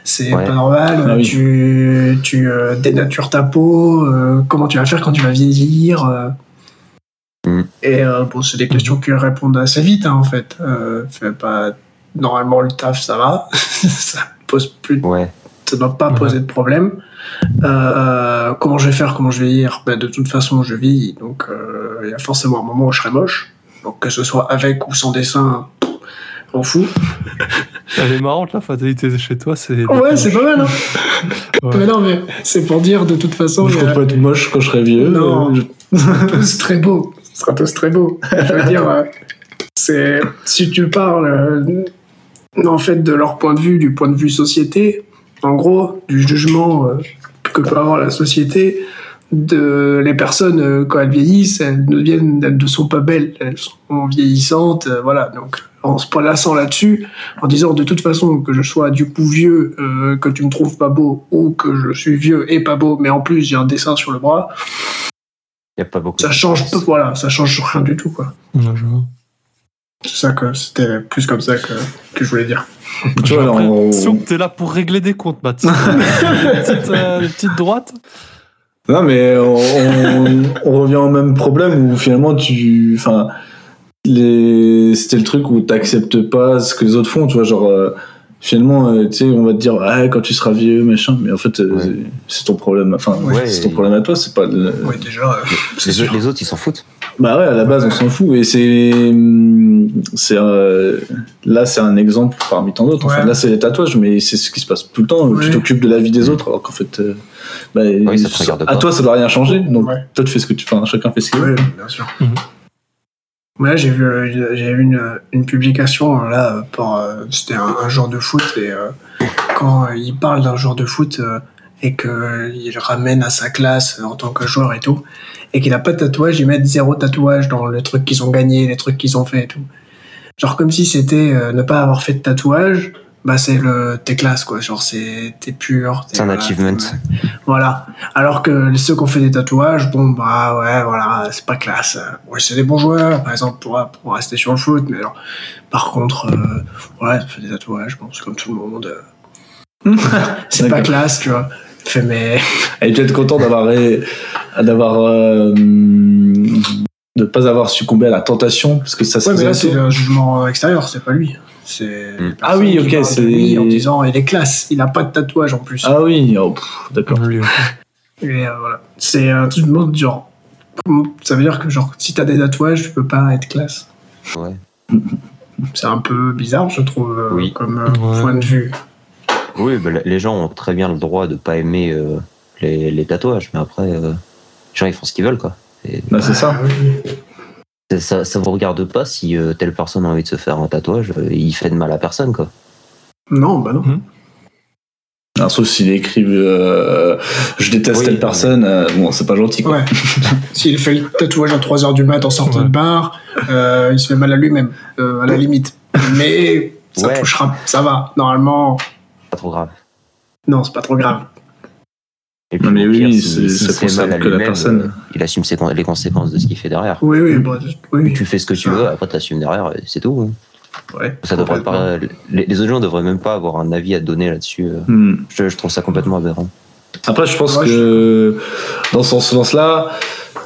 c'est Ouais. pas normal, Ah oui. tu, tu euh, dénatures ta peau, euh, comment tu vas faire quand tu vas vieillir euh. Mm. Et euh, bon, c'est des questions qui répondent assez vite, hein, en fait. Euh, fait pas, normalement, le taf, ça va. ça pose plus, Ouais. ça doit pas Ouais. poser de problème. Euh, euh, comment je vais faire, comment je vais vieillir? Ben, De toute façon, je vis, donc euh, il y a forcément un moment où je serai moche. Donc que ce soit avec ou sans dessin, pff, on fout. Elle est marrante la fatalité chez toi, c'est. Ouais, c'est pas mal, hein Ouais. Mais non, mais c'est pour dire de toute façon. je a- compte pas être moche quand je serai vieux. Non. euh, Ce sera tous très beau. Ce sera tous très beau. Je veux dire, euh, c'est si tu parles euh, en fait de leur point de vue, du point de vue société, en gros, du jugement euh, que peut avoir la société, de les personnes quand elles vieillissent, elles ne deviennent, elles ne sont pas belles, elles sont vieillissantes, voilà. Donc en se plaçant là-dessus, en disant de toute façon que je sois du coup vieux, euh, que tu me trouves pas beau, ou que je suis vieux et pas beau, mais en plus j'ai un dessin sur le bras, Il n'y a pas beaucoup. ça change différence. voilà ça change rien du tout quoi Ouais, je vois. c'est ça que c'était plus comme ça que, que je voulais dire Tu vois, Après, on- Souk, t'es là pour régler des comptes, Matt. euh, les petites droites. Non, mais on, on- on revient au même problème où finalement tu. Enfin, les... c'était le truc où t'acceptes pas ce que les autres font, tu vois, genre. euh, finalement, euh, tu sais, on va te dire, ah, quand tu seras vieux, machin, mais en fait, euh, Ouais. c'est- ton problème. Enfin, Ouais, c'est ton problème à toi, c'est pas. le- oui déjà euh, c'est Les, sûr. autres- les autres, ils s'en foutent. Bah ouais, à la base, on s'en fout. Et c'est. hum, c'est euh, Là, c'est un exemple parmi tant d'autres. Enfin, là, c'est les tatouages, mais c'est ce qui se passe tout le temps. Ouais. Tu t'occupes de la vie des autres, alors qu'en fait. euh, bah, ça te regarde à pas. toi, ça doit rien changer. Donc, Ouais. toi, tu fais ce que tu. Enfin, chacun fait ce qu'il veut. Oui, bien sûr Mhm. Là j'ai vu euh, j'ai une, une publication euh, là pour euh, c'était un, un joueur de foot et euh, quand euh, il parle d'un joueur de foot euh, et qu'il ramène à sa classe euh, en tant que joueur et tout et qu'il a pas de tatouage ils mettent zéro tatouage dans le truc qu'ils ont gagné les trucs qu'ils ont fait et tout. Genre comme si c'était euh, ne pas avoir fait de tatouage bah c'est le t'es classe quoi. Genre c'est t'es pur t'es- C'est un voilà, achievement. voilà. Alors que ceux qui ont fait des tatouages bon bah ouais voilà c'est pas classe. Ouais c'est des bons joueurs par exemple pour, pour rester sur le foot mais alors par contre euh, ouais fait des tatouages bon c'est comme tout le monde. Euh, c'est pas classe tu vois. Fait mais Elle est peut-être content d'avoir d'avoir euh, de pas avoir succombé à la tentation parce que ça ouais mais là c'est un jugement extérieur c'est pas lui c'est Mm. les Ah oui, ok, c'est- en disant il est classe il a pas de tatouage en plus Ah oui, oh, d'accord. Et euh, voilà. C'est un truc de monde genre. Ça veut dire que genre si t'as des tatouages, tu peux pas être classe. Ouais. C'est un peu bizarre, je trouve, euh, Oui. comme euh, Ouais. point de vue. Oui, bah, les gens ont très bien le droit de pas aimer euh, les, les tatouages, mais après, euh, les gens ils font ce qu'ils veulent, quoi. Et Bah, c'est ça. Ah oui. Ça, ça vous regarde pas si euh, telle personne a envie de se faire un tatouage, euh, il fait de mal à personne, quoi. Non, bah non. Alors, sauf s'il écrit euh, je déteste Oui, telle personne, euh, bon, c'est pas gentil quoi. Ouais. S'il fait le tatouage à 3h du mat en sortant Ouais. de bar, euh, il se fait mal à lui-même, euh, à la limite. Mais ça Ouais. touchera, ça va. Normalement, Pas trop grave. non, c'est pas trop grave. Et Non, mais au pire, oui, si- c'est- s'il ça concerne mal à que la lui-même, personne. euh, il assume ses les conséquences de ce qu'il fait derrière. Oui, oui, bon, oui. Tu fais ce que tu Ça. veux, après t'assumes derrière, et c'est tout. hein. Ouais, Ça devrait complètement. pas, les, les autres gens devraient même pas avoir un avis à donner là-dessus. euh. Hmm. Je, je trouve ça complètement aberrant. Après, je pense Ouais, que dans ce sens-là,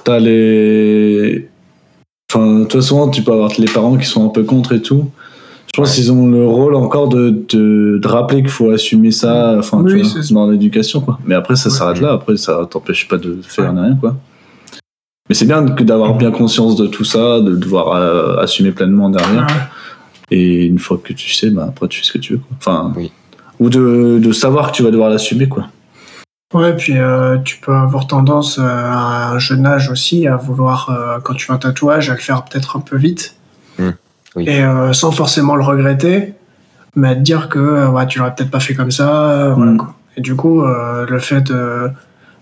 t'as les. Enfin, toi, souvent, tu peux avoir les parents qui sont un peu contre et tout. Je pense qu'ils ont le rôle encore de, de, de rappeler qu'il faut assumer ça enfin, tu Oui, vois, ça. dans l'éducation. quoi. Mais après, ça Ouais. s'arrête là. Après, ça t'empêche pas de faire rien. Quoi. Mais c'est bien d'avoir bien conscience de tout ça, de devoir euh, assumer pleinement derrière. Ouais. Et une fois que tu sais, bah, après, tu fais ce que tu veux. Quoi. Enfin, Oui. Ou de, de savoir que tu vas devoir l'assumer. quoi. Ouais, puis euh, tu peux avoir tendance euh, à un jeune âge aussi à vouloir, euh, quand tu fais un tatouage, à le faire peut-être un peu vite. Mm, oui. Et euh, sans forcément le regretter, mais à te dire que euh, ouais, tu l'aurais peut-être pas fait comme ça. euh, voilà, Mm. quoi. Et du coup, euh, le fait de.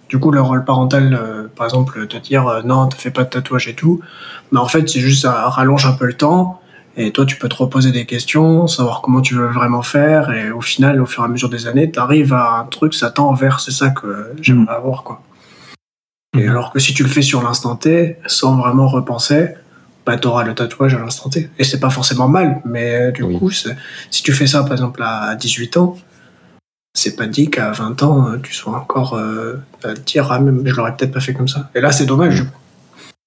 Du coup, le rôle parental, euh, par exemple, te dire euh, non, te fais pas de tatouage et tout, mais en fait, c'est juste ça rallonge un peu le temps. Et toi, tu peux te reposer des questions, savoir comment tu veux vraiment faire. Et au final, au fur et à mesure des années, tu arrives à un truc, ça tend vers c'est ça que j'aimerais avoir. quoi. Et Mhm. alors que si tu le fais sur l'instant T, sans vraiment repenser, bah, le tatouage à l'instant T. Et c'est pas forcément mal, mais du Oui. coup, si tu fais ça, par exemple, à 18 ans, c'est pas dit qu'à 20 ans, euh, tu sois encore euh, à te dire, ah, même, je l'aurais peut-être pas fait comme ça. Et là, c'est dommage. du coup.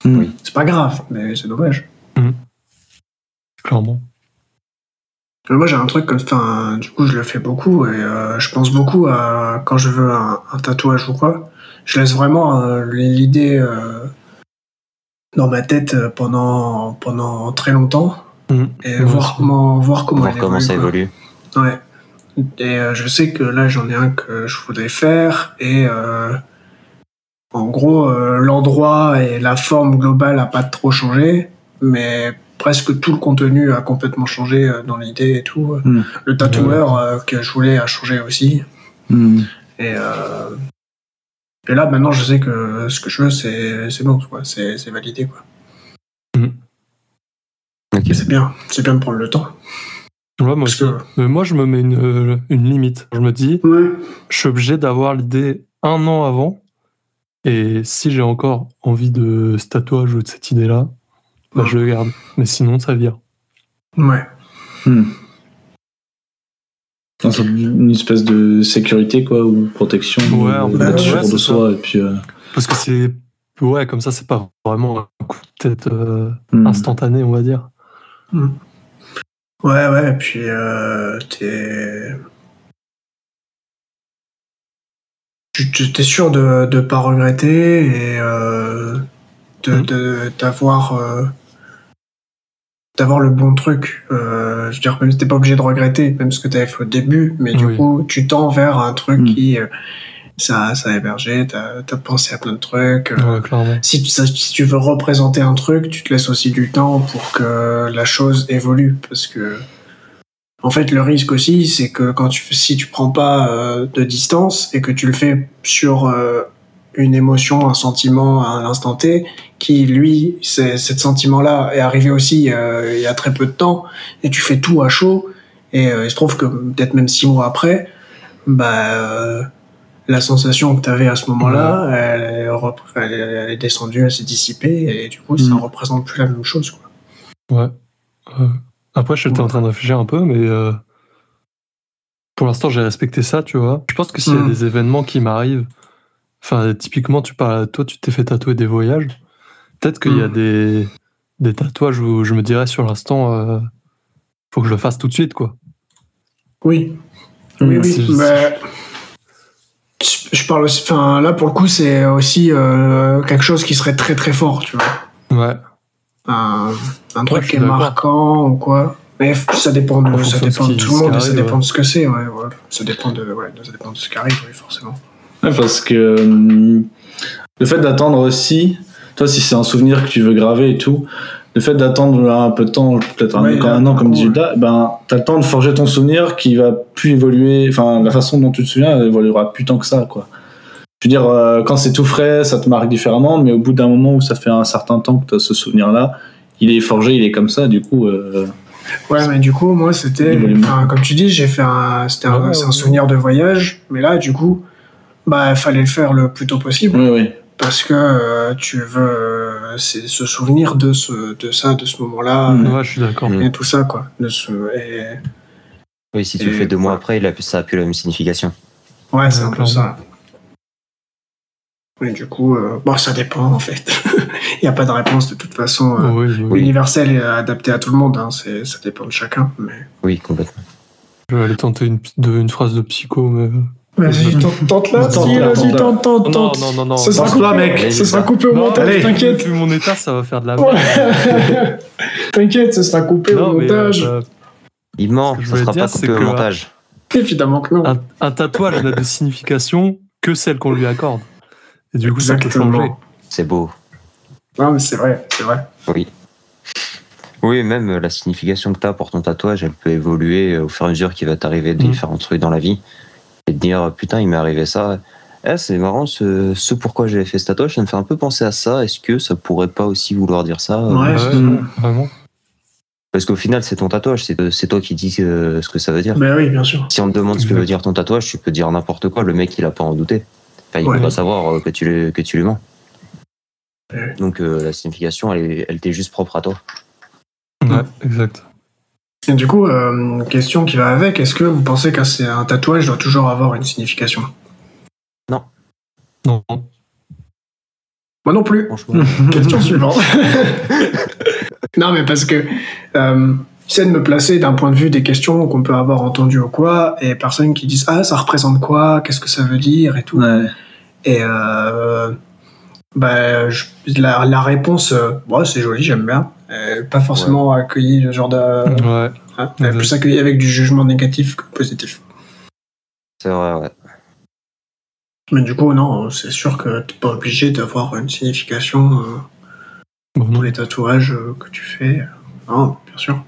Oui. C'est pas grave, mais c'est dommage. Clairement. Mais Moi, j'ai un truc comme enfin, du coup, je le fais beaucoup et euh, je pense beaucoup à quand je veux un, un tatouage ou quoi. Je laisse vraiment euh, l'idée euh, dans ma tête euh, pendant, pendant très longtemps Mhm. et voir comment, voir comment Voir comment évolue, ça quoi. évolue. Ouais. Et euh, je sais que là, j'en ai un que je voudrais faire. Et euh, en gros, euh, l'endroit et la forme globale n'a pas trop changé. Mais presque tout le contenu a complètement changé euh, dans l'idée et tout. Hmm. Le tatoueur euh, que je voulais a changé aussi. Hmm. Et, euh, et là, maintenant, je sais que ce que je veux, c'est c'est bon, quoi. C'est c'est validé, quoi. Ok. Et c'est bien. C'est bien de prendre le temps. Ouais, moi que... Mais moi, je me mets une, euh, une limite. Je me dis, Ouais. je suis obligé d'avoir l'idée un an avant. Et si j'ai encore envie de ce tatouage ou de cette idée-là, bah, Ouais. je le garde. Mais sinon, ça vire. Ouais. Hmm. Une espèce de sécurité, quoi, ou protection. Ouais, en euh, fait, d'être ouais, sûr c'est de ça. soi. Et puis, euh, Parce que c'est. Ouais, comme ça, c'est pas vraiment un coup de tête euh, hmm. instantané, on va dire. Ouais, ouais, et puis euh, t'es. T'es sûr de ne pas regretter et euh, de- Mm. de- d'avoir le bon truc. Euh, je veux dire, même si t'es pas obligé de regretter, même ce que t'avais fait au début, mais du Oui. coup, tu tends vers un truc Mm. qui. euh, ça, ça a hébergé, t'as as pensé à plein de trucs. euh, Ouais, clairement. si tu, ça- si tu veux représenter un truc, tu te laisses aussi du temps pour que la chose évolue. Parce que, en fait, le risque aussi, c'est que quand tu, si tu prends pas euh, de distance et que tu le fais sur euh, une émotion, un sentiment à l'instant T, qui, lui, c'est, cet sentiment-là est arrivé aussi euh, il y a très peu de temps, et tu fais tout à chaud, et euh, il se trouve que peut-être même six mois après, bah, euh, la sensation que tu avais à ce moment-là, elle, est repr- elle est- elle est descendue, elle s'est dissipée, et du coup, ça Mm. représente plus la même chose. Quoi. Ouais. Après, j'étais en train de réfléchir un peu, mais euh, pour l'instant, j'ai respecté ça, tu vois. Je pense que s'il y a Mm. des événements qui m'arrivent, enfin, typiquement, tu parles, toi, tu t'es fait tatouer des voyages. Peut-être qu'il y a Mm. des, des tatouages où je me dirais sur l'instant, euh, faut que je le fasse tout de suite, quoi. Oui. Oui, Mm. oui. C'est- mais je- je parle aussi. Enfin, là, pour le coup, c'est aussi euh, quelque chose qui serait très très fort, tu vois. Ouais. Un, un truc qui est marquant ou quoi. Mais ça dépend de, ça dépend de tout le monde et ça dépend de ce que c'est. Ouais, ouais. Ça, dépend de, ouais, ça dépend de ce qui arrive, oui, forcément. Ouais, parce que euh, le fait d'attendre aussi, toi, si c'est un souvenir que tu veux graver et tout, le fait d'attendre un peu de temps, peut-être un, Ouais, encore là, un an, comme dit Judas, ben, t'as le temps de forger ton souvenir qui va plus évoluer, enfin, la façon dont tu te souviens, elle évoluera plus tant que ça, quoi. Je veux dire, euh, quand c'est tout frais, ça te marque différemment, mais au bout d'un moment où ça fait un certain temps que tu as ce souvenir-là, il est forgé, il est comme ça, du coup. euh, Ouais, mais du coup, moi, c'était. Comme tu dis, j'ai fait un. C'était un, Ouais, ouais, c'est un ouais. souvenir de voyage, mais là, du coup, bah, il fallait le faire le plus tôt possible. Oui, oui. parce que euh, tu veux euh, c'est se souvenir de ce de ça de ce moment-là Mm. Ouais, je suis d'accord. Mm. et tout ça quoi de ce et Oui, si tu le fais deux mois après, ça a plus la même signification. ouais c'est un peu ça et du coup euh, bon ça dépend en fait il n'y a pas de réponse de toute façon euh, Oui, oui, oui. universelle et adaptée à tout le monde hein, c'est ça dépend de chacun mais Oui, complètement. Je vais aller tenter une, de- une phrase de psycho, mais. Vas-y tente, tente là Tente si, là, vas-y tente tente tente Non, non, non, non. ce sera coupé mec. ce sera coupé au montage t'inquiète Vu mon état, ça va faire de la merde. T'inquiète ce sera coupé Non, au montage euh, Il ment, Ce sera dire, pas coupé au que- montage. évidemment que non un, un tatouage n'a de signification que celle qu'on lui accorde. Et du coup, ça peut changer. C'est beau. non mais c'est vrai c'est vrai Oui. Oui, même euh, la signification que tu as pour ton tatouage, elle peut évoluer euh, au fur et à mesure qu'il va t'arriver des Mm. différents trucs dans la vie. Et te dire, putain, il m'est arrivé ça. Eh, c'est marrant, ce, ce pourquoi j'avais fait ce tatouage, ça me fait un peu penser à ça. Est-ce que ça pourrait pas aussi vouloir dire ça Ouais, Ouais, vraiment. Parce qu'au final, c'est ton tatouage, c'est c'est toi qui dis euh, ce que ça veut dire. ben oui bien sûr Si on te demande ce que veut dire ton tatouage, tu peux dire n'importe quoi. Le mec, il a pas à en douter. Enfin, il Ouais. peut pas savoir euh, que tu, le- que tu lui mens. Donc euh, la signification, elle, est- elle t'est juste propre à toi. Ouais, exact. Et du coup, euh, question qui va avec, est-ce que vous pensez qu'un tatouage doit toujours avoir une signification? Non. Moi non plus. Question suivante. non, mais parce que euh, j'essaie de me placer d'un point de vue des questions qu'on peut avoir entendues ou quoi, et personnes qui disent Ah, ça représente quoi? Qu'est-ce que ça veut dire? Et tout. Ouais. Et euh, bah, je- la, la réponse, euh, ouais, c'est joli, j'aime bien. Euh, pas forcément accueilli le genre de. Ouais. Hein, elle est Mhm. plus accueillie avec du jugement négatif que positif. C'est vrai, ouais. Mais du coup, non, c'est sûr que t'es pas obligé d'avoir une signification euh, Bon, non. pour les tatouages euh, que tu fais. Non, bien sûr.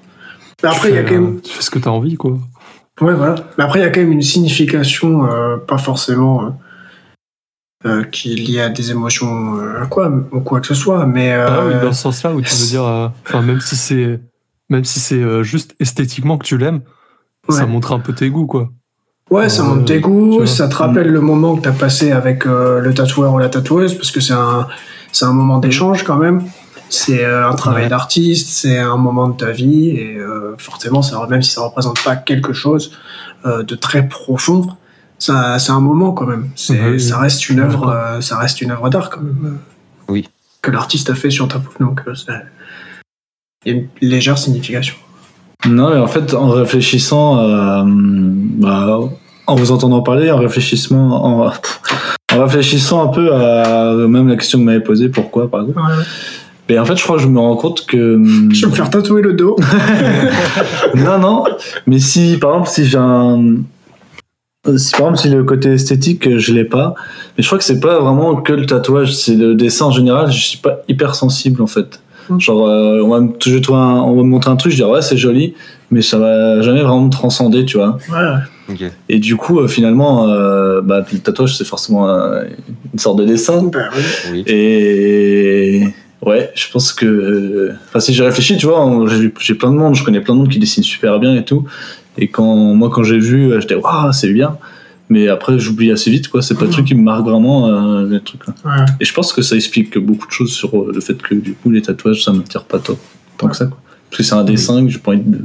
Mais après, il y a quand même. euh, Tu fais ce que t'as envie, quoi. Ouais, voilà. Mais après, il y a quand même une signification, euh, pas forcément euh, qui est liée à des émotions euh, quoi, ou quoi que ce soit, mais. Ah oui, euh, dans ce sens-là où tu veux dire, euh, enfin même si c'est, même si c'est juste esthétiquement que tu l'aimes, ça montre un peu tes goûts, quoi. Ouais, ça monte tes tu goûts, ça te rappelle le moment que t'as passé avec le tatoueur ou la tatoueuse, parce que c'est un, c'est un moment d'échange quand même. C'est un travail Ouais. d'artiste, c'est un moment de ta vie, et forcément, ça, même si ça représente pas quelque chose de très profond, ça, c'est un moment quand même. C'est, Ouais, oui. ça reste une œuvre, Ouais. euh, ça reste une œuvre d'art quand même. euh, Oui. Que l'artiste a fait sur ta peau, donc euh, il y a une légère signification. Non, mais en fait, en réfléchissant, euh, bah, en vous entendant parler, en réfléchissant, en, en réfléchissant un peu à même la question que vous m'avez posée, pourquoi, par exemple. Mais en fait, je crois que je me rends compte que. Je vais me faire tatouer le dos. non, non. Mais si, par exemple, si j'ai un. Si par exemple, si le côté esthétique, je l'ai pas. Mais je crois que c'est pas vraiment que le tatouage, c'est le dessin en général. Je suis pas hyper sensible en fait. Mm. Genre, euh, on va me un- on va me montrer un truc, je dis ouais, c'est joli, mais ça va jamais vraiment me transcender, tu vois. Ouais. Et du coup, euh, finalement, euh, bah, le tatouage, c'est forcément euh, une sorte de dessin. Ben oui. Et ouais, je pense que. Enfin, si j'y réfléchis, tu vois, j'ai j'ai plein de monde, je connais plein de monde qui dessine super bien et tout. Et quand moi, quand j'ai vu, euh, j'étais waouh, c'est bien. Mais après, j'oublie assez vite, quoi. C'est pas le truc qui me marque vraiment, euh, les trucs là. Ouais. Et je pense que ça explique beaucoup de choses sur euh, le fait que du coup, les tatouages, ça m'attire pas tant, tant que ça, quoi. Parce que c'est un dessin que j'ai pas envie de.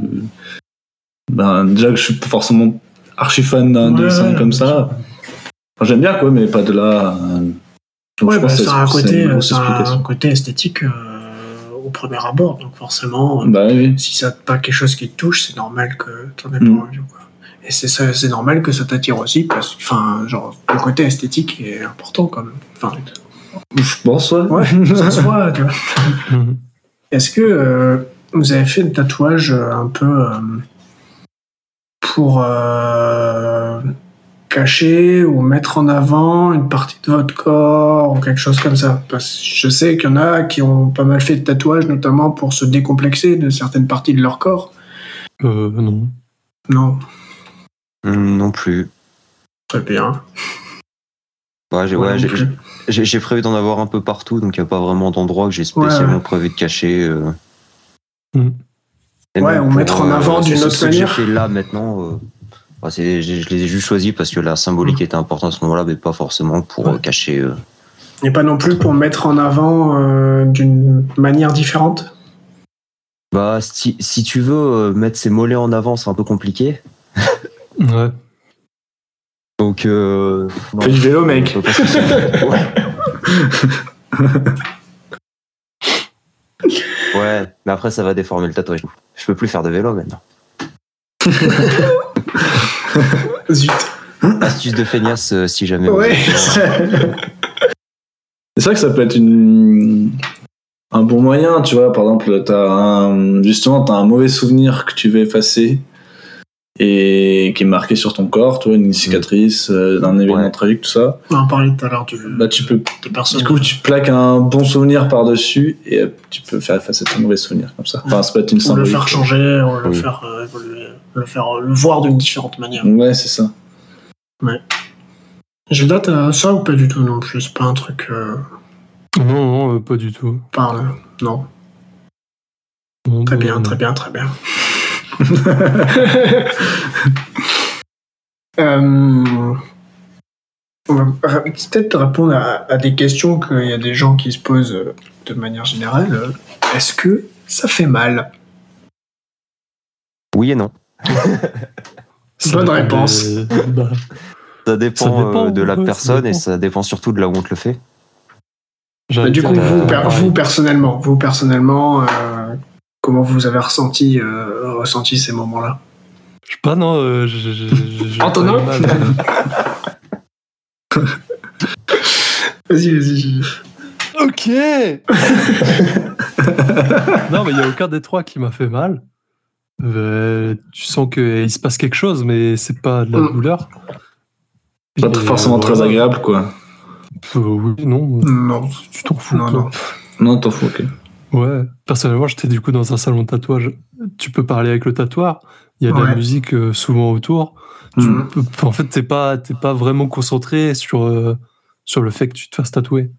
Ben, déjà que je suis pas forcément archi fan d'un Ouais, dessin ouais, comme ça. Enfin, j'aime bien, quoi, mais pas de là. euh, donc Ouais, je bah, pense que c'est un, côté, un côté esthétique euh, au premier abord, donc forcément, euh, Bah oui. si ça pas quelque chose qui te touche, c'est normal que t'en aies Mm. pas envie. Quoi. Et c'est ça, c'est normal que ça t'attire aussi, parce que, enfin, genre, le côté esthétique est important quand même. Enfin, Je pense, ouais. ouais, ça se voit, tu vois. Mhm. Est-ce que euh, vous avez fait le tatouage euh, un peu euh, pour euh, cacher ou mettre en avant une partie de votre corps ou quelque chose comme ça Parce que je sais qu'il y en a qui ont pas mal fait de tatouages, notamment pour se décomplexer de certaines parties de leur corps. Euh, non. Non, Hum, Non plus. très bien. Ouais, j'ai ouais, j'ai- prévu d'en avoir un peu partout, donc il n'y a pas vraiment d'endroit que j'ai spécialement Ouais. prévu de cacher. euh. Et Ouais, ou mettre en avant ce- d'une autre ce que j'ai manière. fait là maintenant, euh, c'est- je les ai juste choisis parce que la symbolique était importante à ce moment-là, mais pas forcément pour Ouais. euh, cacher. euh. Et pas non plus pour mettre en avant euh, d'une manière différente? Bah, si, si tu veux euh, mettre ses mollets en avant, c'est un peu compliqué. Ouais. Donc, euh, non, Fais du vélo, mec. Ouais, mais après ça va déformer le tatouage. Je peux plus faire de vélo maintenant. Zut. Astuce de feignasse euh, si jamais. Ouais. C'est vrai que ça peut être une... un bon moyen, tu vois. Par exemple, t'as un... justement, tu as un mauvais souvenir que tu veux effacer et qui est marqué sur ton corps, toi, une cicatrice, euh, d'un événement Ouais. tragique, tout ça. On en parlait tout à l'heure du, Bah, tu peux, du coup, tu plaques un bon souvenir par-dessus et tu peux faire effacer ton mauvais souvenir comme ça. Enfin, ça peut être une ou le symbolique. faire changer, ou le Oui. faire euh, le faire euh, le voir d'une différente manière. Ouais, c'est ça. J'ai date à ça ou pas du tout non plus C'est pas un truc euh, Non, non, euh, pas du tout. parle. Non. Non, Très bien, non. très bien, très bien. Euh, on va peut-être répondre à, à des questions qu'il y a des gens qui se posent de manière générale. Est-ce que ça fait mal? Oui et non. Bonne réponse. bah, Ça dépend, Ça dépend, euh, de la ouais, ça personne et ça dépend surtout de là où on te le fait. Bah, Du coup, vous, euh, per- vous personnellement, vous personnellement, euh, comment vous avez ressenti, euh, ressenti ces moments-là? Je sais pas, non. euh, Antonin. Vas-y, vas-y. Ok Non, mais il n'y a aucun des trois qui m'a fait mal. Euh, tu sens qu'il se passe quelque chose, mais c'est pas de la Mm. douleur. Pas Et, forcément euh, très agréable, quoi. Euh, oui, non, Non. tu t'en fous. Non, quoi. non. Non, t'en fous, ok. Ouais, personnellement, j'étais du coup dans un salon de tatouage. Tu peux parler avec le tatoueur, il y a de la musique euh, souvent autour. Tu peux- en fait, t'es pas, t'es pas vraiment concentré sur, euh, sur le fait que tu te fasses tatouer.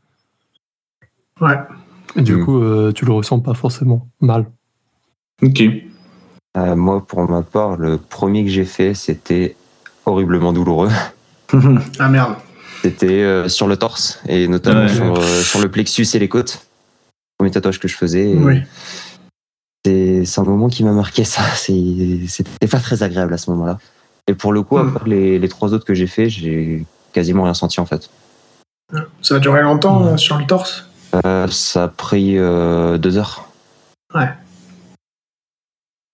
Ouais. Et du Mhm. coup, euh, tu le ressens pas forcément mal. Ok. Euh, moi, pour ma part, le premier que j'ai fait, c'était horriblement douloureux. Ah merde. C'était euh, sur le torse et notamment Ouais. sur, euh, sur le plexus et les côtes. Premier tatouage que je faisais. Oui. C'est un moment qui m'a marqué, ça. C'était pas très agréable à ce moment-là. Et pour le coup, Hmm. après les, les trois autres que j'ai fait, j'ai quasiment rien senti en fait. Ça a duré longtemps euh, sur le torse? Ça a pris deux heures. Ouais.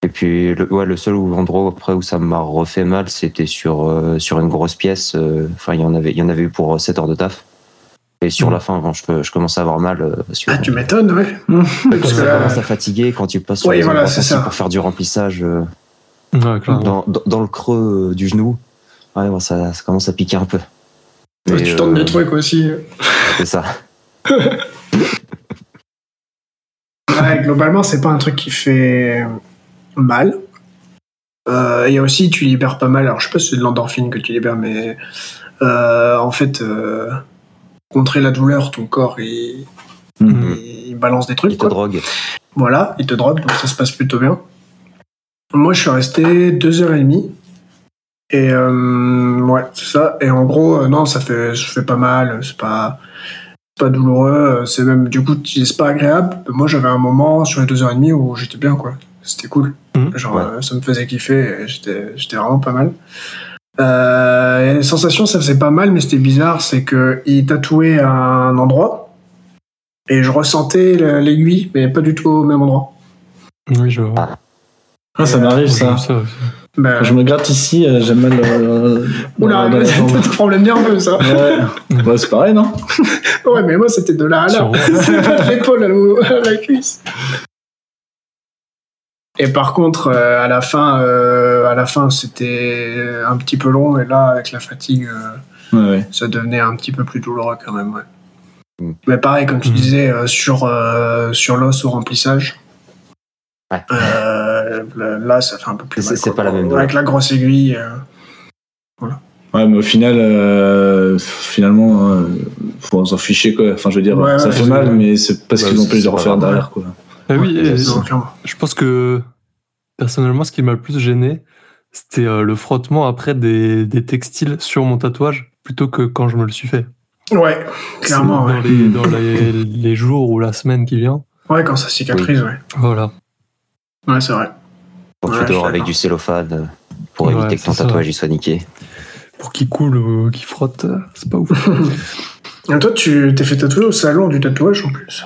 Et puis, le, ouais, le seul endroit après où ça m'a refait mal, c'était sur, euh, sur une grosse pièce. euh, Enfin, il y en avait, il y en avait eu pour 7 heures de taf. Et sur la fin, bon, je, je commençais à avoir mal. euh, sur, Ah, tu m'étonnes, ouais. Quand Parce que ça là- commence à fatiguer, quand tu passes sur les voilà, ça. pour faire du remplissage euh, Ouais, dans, dans, dans le creux euh, du genou, ouais, bon, ça, ça commence à piquer un peu. Mais, tu tentes euh, des trucs aussi. C'est ça. Ouais, globalement, c'est pas un truc qui fait mal. Il y a aussi, tu libères pas mal. Alors, je sais pas si c'est de l'endorphine que tu libères, mais euh, en fait, euh, contrer la douleur, ton corps, il, Mhm. il balance des trucs. Il te quoi. drogue. Voilà, il te drogue, donc ça se passe plutôt bien. Moi, je suis resté deux heures et demie. Et euh, ouais, c'est ça. Et en gros, euh, non, ça fait, ça fait pas mal. C'est pas, pas douloureux. C'est même, du coup, c'est pas agréable. Moi, j'avais un moment sur les deux heures et demie où j'étais bien, quoi. C'était cool. Mhm. Genre, Ouais. euh, ça me faisait kiffer. et J'étais, j'étais vraiment pas mal. Euh, les sensations, ça faisait pas mal, mais c'était bizarre. C'est que il tatouait à un endroit. Et je ressentais le- l'aiguille, mais pas du tout au même endroit. Oui, je vois. Ah, ça m'arrive, ça. Ben, Quand je me gratte ici, euh, j'ai mal. euh, Oula, c'est un problème nerveux ça. Ouais. Ouais, c'est pareil, non? Ouais, mais moi c'était de là à là. C'est pas de l'épaule à la cuisse. Et par contre, euh, à la fin, euh, à la fin, c'était un petit peu long, et là, avec la fatigue, euh, Ouais, ouais. ça devenait un petit peu plus douloureux quand même, ouais. Mm. Mais pareil, comme tu Mm. disais, euh, sur, euh, sur l'os au remplissage, Ouais. euh, là, ça fait un peu plus C'est- mal. c'est pas la même. Avec la grosse aiguille. euh, Ouais, mais au final, euh, finalement, euh, faut s'en ficher, quoi. Enfin, je veux dire, Ouais, ça ouais, fait mal, mais c'est parce Ouais, qu'ils ont le c'est refaire derrière, quoi. Ah oui, Ouais, je pense que personnellement, ce qui m'a le plus gêné, c'était euh, le frottement après des, des textiles sur mon tatouage plutôt que quand je me le suis fait. Ouais, clairement, ouais. Dans, les, dans les, les jours ou la semaine qui vient. Ouais, quand ça cicatrise, ouais. Voilà. Ouais, c'est vrai. Quand Ouais, tu dors avec du cellophane euh, pour Ouais, éviter que ton ça. tatouage il soit niqué. Pour qu'il coule ou qu'il frotte, euh, c'est pas ouf. Et toi, tu t'es fait tatouer au salon du tatouage en plus.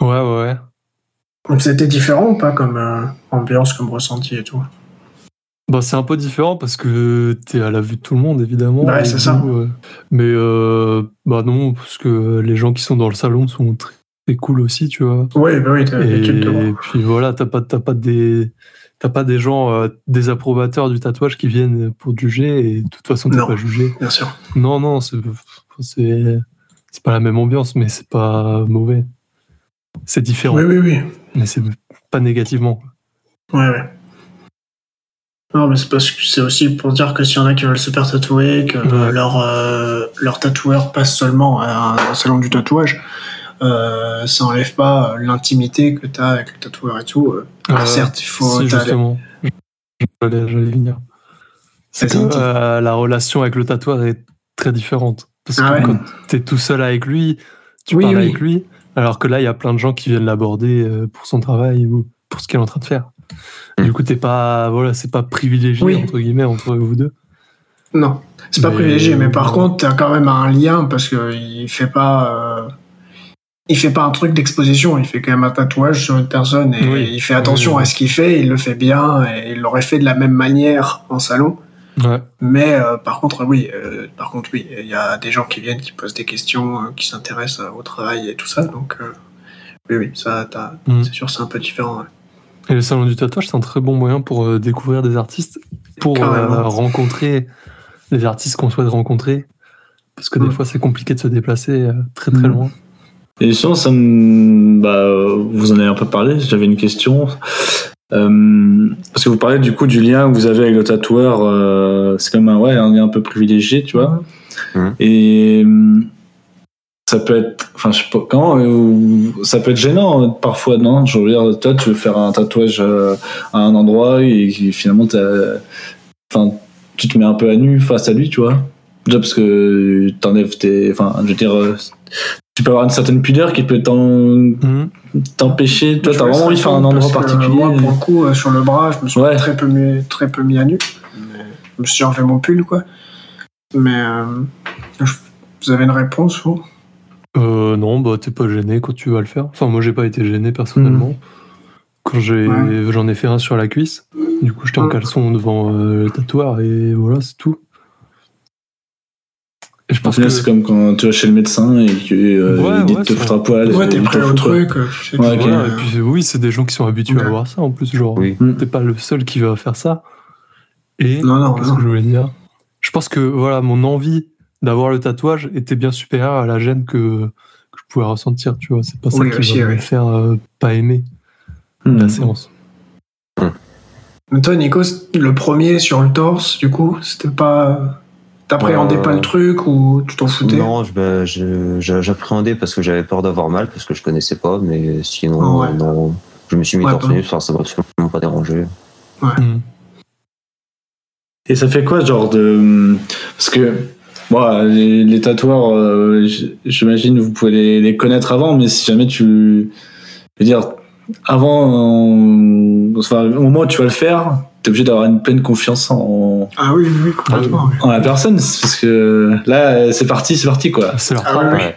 ouais, ouais, ouais. Donc c'était différent ou pas comme euh, ambiance, comme ressenti et tout? Bah, c'est un peu différent parce que t'es à la vue de tout le monde, évidemment. Ouais, et c'est ça. mais euh, bah non, parce que les gens qui sont dans le salon sont très, très cool aussi, tu vois. Oui, bah oui, t'as Et voir. puis voilà, t'as pas, t'as pas des, t'as pas des gens, euh, des approbateurs du tatouage qui viennent pour te juger et de toute façon t'es Non. pas jugé. Bien sûr. Non, non, c'est, c'est, c'est pas la même ambiance, mais c'est pas mauvais. C'est différent, Oui, oui, oui. Mais c'est pas négativement. Ouais, ouais. Non, mais c'est parce que c'est aussi pour dire que s'il y en a qui veulent se faire tatouer, que Ouais. leur, euh, leur tatoueur passe seulement à un salon du tatouage, euh, ça enlève pas l'intimité que tu as avec le tatoueur et tout. euh. Alors Euh, certes, il faut. Justement. J'allais, venir. C'est que la relation avec le tatoueur est très différente. Parce que Ah ouais quand t'es tout seul avec lui, tu Oui, parles oui. avec lui, alors que là, il y a plein de gens qui viennent l'aborder euh, pour son travail ou pour ce qu'il est en train de faire. Mm. Du coup, t'es pas, voilà, c'est pas privilégié, Oui. entre guillemets, entre vous deux. Non, c'est pas Mais- privilégié, mais par contre, tu as quand même un lien parce que il fait pas. euh, Il fait pas un truc d'exposition, il fait quand même un tatouage sur une personne et Oui. il fait attention oui. à ce qu'il fait, il le fait bien et il l'aurait fait de la même manière en salon. Ouais. Mais euh, par contre, oui, euh, par contre, oui, il y a des gens qui viennent, qui posent des questions, euh, qui s'intéressent euh, au travail et tout ça. Donc, euh, oui, oui, ça, t'as- Mm. c'est sûr, c'est un peu différent. ouais. Et le salon du tatouage, c'est un très bon moyen pour euh, découvrir des artistes, pour euh, rencontrer les artistes qu'on souhaite rencontrer. Parce que des Mm. fois, c'est compliqué de se déplacer euh, très très Mm. loin. Et sinon, ça me... bah, vous en avez un peu parlé, j'avais une question. Euh, parce que vous parlez du coup du lien que vous avez avec le tatoueur, euh, c'est quand même un, ouais, un lien un peu privilégié, tu vois. Et euh, ça peut être, enfin, je sais pas comment, ça peut être gênant parfois, non? Je veux dire, toi, tu veux faire un tatouage à un endroit et finalement, enfin, tu te mets un peu à nu face à lui, tu vois. Déjà parce que t'enlèves tes, enfin, je veux dire, tu peux avoir une certaine pudeur qui peut t'en- Mhm. t'empêcher. Toi, t'as me vraiment envie de faire un endroit que particulier. Moi, pour le coup, euh, sur le bras, je me suis Ouais. très, peu mis, très peu mis à nu. Mais Je me suis enlevé mon pull, quoi. Mais euh, je- vous avez une réponse, vous? Euh, non, bah t'es pas gêné quand tu vas le faire. Enfin, moi j'ai pas été gêné personnellement. Quand j'ai, Ouais. j'en ai fait un sur la cuisse. Du coup, j'étais en Mm. caleçon devant euh, le tatoueur et voilà, c'est tout. Je pense que c'est comme quand tu vas chez le médecin et qu'il Ouais, dit ouais, de te foutre à poil. Ouais, et t'es prêt au quoi. truc. euh, sais Ouais, et puis oui, c'est des gens qui sont habitués Ouais. à voir ça en plus, genre. Oui. T'es pas le seul qui va faire ça. Et Non, non, qu'est-ce non. que je voulais dire? Je pense que voilà, mon envie d'avoir le tatouage était bien supérieure à la gêne que, que je pouvais ressentir. Tu vois, c'est pas ça Oui, qui va me faire euh, pas aimer Hmm. la séance. Mais toi, Nico, le premier sur le torse, du coup, c'était pas. T'appréhendais Euh, pas le truc ou tu t'en foutais? Non, je- bah, j'appréhendais parce que j'avais peur d'avoir mal, parce que je connaissais pas, mais sinon, Ouais. euh, non. Je me suis mis Ouais, torse nu, ça m'a absolument pas dérangé. Mm. Et ça fait quoi, genre de. Parce que. Bon, les, les tatoueurs, euh, j'imagine vous pouvez les, les connaître avant, mais si jamais tu. Je veux dire, avant. euh, Enfin, au moment où tu vas le faire, t'es obligé d'avoir une pleine confiance en, Ah oui, oui, complètement. oui. en la personne. Parce que là, c'est parti, c'est parti, quoi. C'est leur Ah travail. oui, Ouais.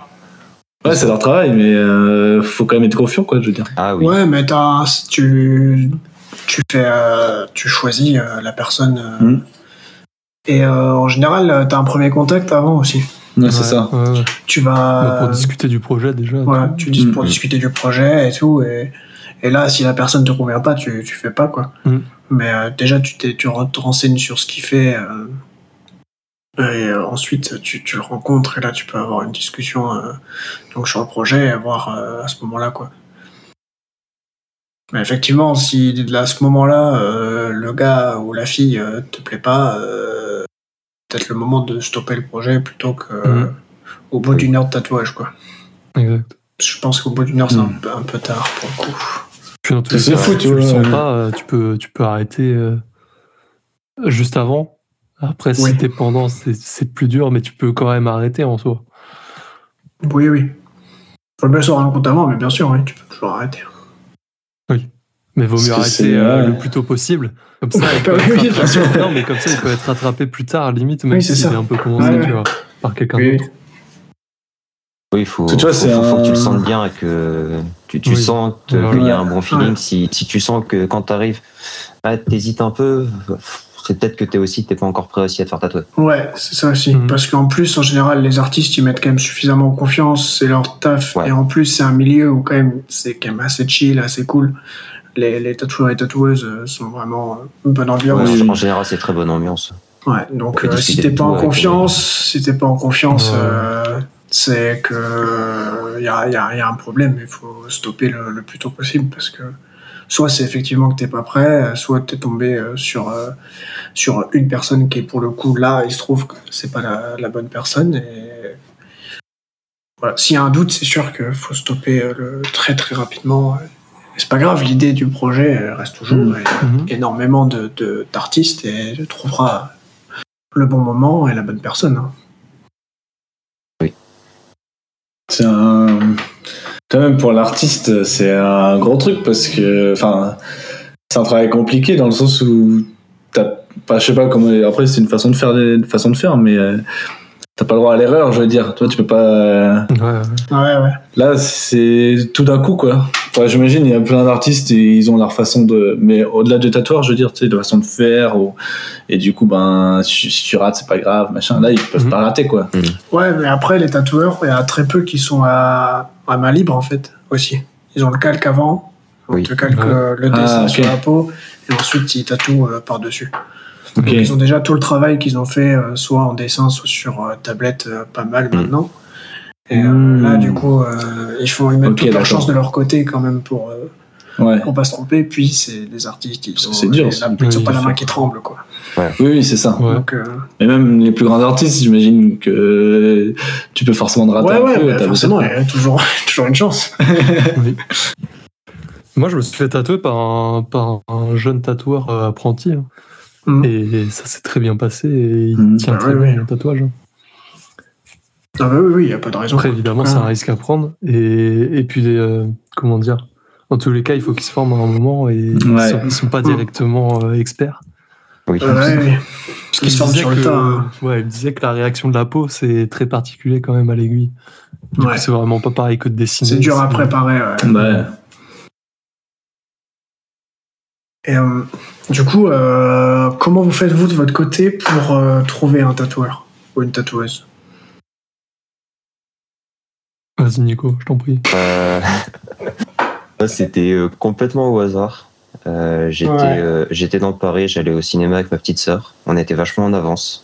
Ouais, c'est leur travail, mais euh, faut quand même être confiant, quoi, je veux dire. Ah oui. Ouais, mais t'as, si tu, tu fais, euh, tu choisis euh, la personne. euh, Mm. Et euh, en général, euh, t'as un premier contact avant aussi. Ouais, c'est ça. Ouais, ouais. Tu vas, pour discuter du projet déjà. voilà, tout. tu dis pour Mm. discuter du projet et tout. Et, et là, si la personne te convient pas, tu, tu fais pas quoi. Mm. Mais euh, déjà, tu, tu te renseignes sur ce qu'il fait. euh, et euh, ensuite, tu, tu le rencontres et là, tu peux avoir une discussion donc sur le projet et voir à ce moment-là quoi. Mais effectivement, si à ce moment-là, le gars ou la fille te plaît pas, peut-être le moment de stopper le projet plutôt que Mhm. au bout d'une heure de tatouage quoi. Exact. Je pense qu'au bout d'une heure, c'est un, Mhm. un peu tard pour le coup. Puis dans tous les cas, fou, si tu tu le sens pas, euh, tu peux, tu peux arrêter euh, juste avant. Après, si Oui. t'es pendant, c'est plus dur, mais tu peux quand même arrêter en soi. Oui, oui. Faut bien se rendre compte avant, mais bien sûr, oui, tu peux toujours arrêter. Mais vaut Parce mieux arrêter euh, le plus tôt possible. Comme ça, il peut Oui, être oui, rattrapé-. Non, mais comme ça, il peut être rattrapé plus tard, limite, même Oui, c'est s'il ça. est un peu commencé, Ouais, tu ouais. vois, par quelqu'un Oui, d'autre. Oui, il faut, Tu vois, faut, que tu le sentes bien et que tu, tu Oui. sens qu'il y a un bon feeling. Ouais. Si, si tu sens que quand t'arrives, ah, t'hésites un peu, c'est peut-être que t'es aussi, t'es pas encore prêt aussi à te faire tatouer. Ouais, c'est ça aussi. Mhm. Parce qu'en plus, en général, les artistes, ils mettent quand même suffisamment confiance, c'est leur taf. Ouais. Et en plus, c'est un milieu où quand même, c'est quand même assez chill, assez cool. Les, les tatoueurs et tatoueuses euh, sont vraiment euh, une bonne ambiance. En, général, c'est très bonne ambiance. Ouais, donc euh, si t'es pas tout en confiance, si t'es pas en confiance, c'est que il y a, y a- y a un problème. Il faut stopper le, le plus tôt possible parce que soit c'est effectivement que t'es pas prêt, soit t'es tombé euh, sur euh, sur une personne qui est pour le coup là, il se trouve que c'est pas la, la bonne personne et voilà. S'il y a un doute, c'est sûr qu'il faut stopper euh, le, très très rapidement. C'est pas grave, l'idée du projet reste toujours. Et- Mhm. énormément de, de- d'artistes et tu trouveras le bon moment et la bonne personne. hein. C'est un. Quand même, pour l'artiste, c'est un gros truc parce que. Enfin, c'est un travail compliqué dans le sens où. T'as, je sais pas comment. Après, c'est une façon de faire, une façon de faire mais. T'as pas le droit à l'erreur, je veux dire. Toi, tu peux pas. euh, Ouais, ouais. Ouais, ouais. Là, c'est tout d'un coup, quoi. Enfin, J'imagine, il y a plein d'artistes et ils ont leur façon de. Mais au-delà du tatouage, je veux dire, tu sais, de façon de faire. Ou... Et du coup, ben, si, tu rates, c'est pas grave, machin. Là, ils peuvent Mhm. pas rater, quoi. Ouais, mais après, les tatoueurs, il y a très peu qui sont à, à main libre, en fait, aussi. Ils ont le calque avant, On Oui. te calque Ouais. euh, le Ah, dessin sur la peau et ensuite ils tatouent euh, par-dessus. Donc, ils ont déjà tout le travail qu'ils ont fait, euh, soit en dessin, soit sur euh, tablette, euh, pas mal Mm. maintenant. Et euh, Mm. là, du coup, euh, ils font ils mettent Ok, toute leur chance de leur côté quand même pour, euh, Ouais. pour pas se tromper. Puis c'est des artistes, ils Parce que ont, c'est dur, la- ils ont Oui, pas la main qui tremble, quoi. Oui, oui, c'est ça. Ouais. Donc, euh, Et même les plus grands artistes, j'imagine que tu peux forcément te rater ouais, un ouais, peu. bah, forcément, il y a toujours, toujours une chance. Oui. Moi, je me suis fait tatouer par un, par un jeune tatoueur apprenti. hein. Mm. Et ça s'est très bien passé. Et il Mm. tient Bah très oui, bien oui. le tatouage. hein. Ah bah oui, oui, il n'y a pas de raison. Après, évidemment, c'est un risque à prendre. Et, et puis, euh, comment dire En tous les cas, il faut qu'ils se forment à un moment et ils, Ouais. sont, pas directement euh, experts. Oui. Ah ouais, oui. Parce Qu'ils se sur le que- tas. hein. Ouais, il me disait que la réaction de la peau, c'est très particulier quand même à l'aiguille. Du Ouais. coup, c'est vraiment pas pareil que de dessiner. C'est dur à préparer. ouais. Ouais. Et euh, du coup, euh, comment vous faites-vous de votre côté pour euh, trouver un tatoueur ou une tatoueuse? Vas-y, Nico, je t'en prie. Euh, C'était euh, complètement au hasard. Euh, J'étais Ouais. euh, dans Paris, j'allais au cinéma avec ma petite sœur. On était vachement en avance.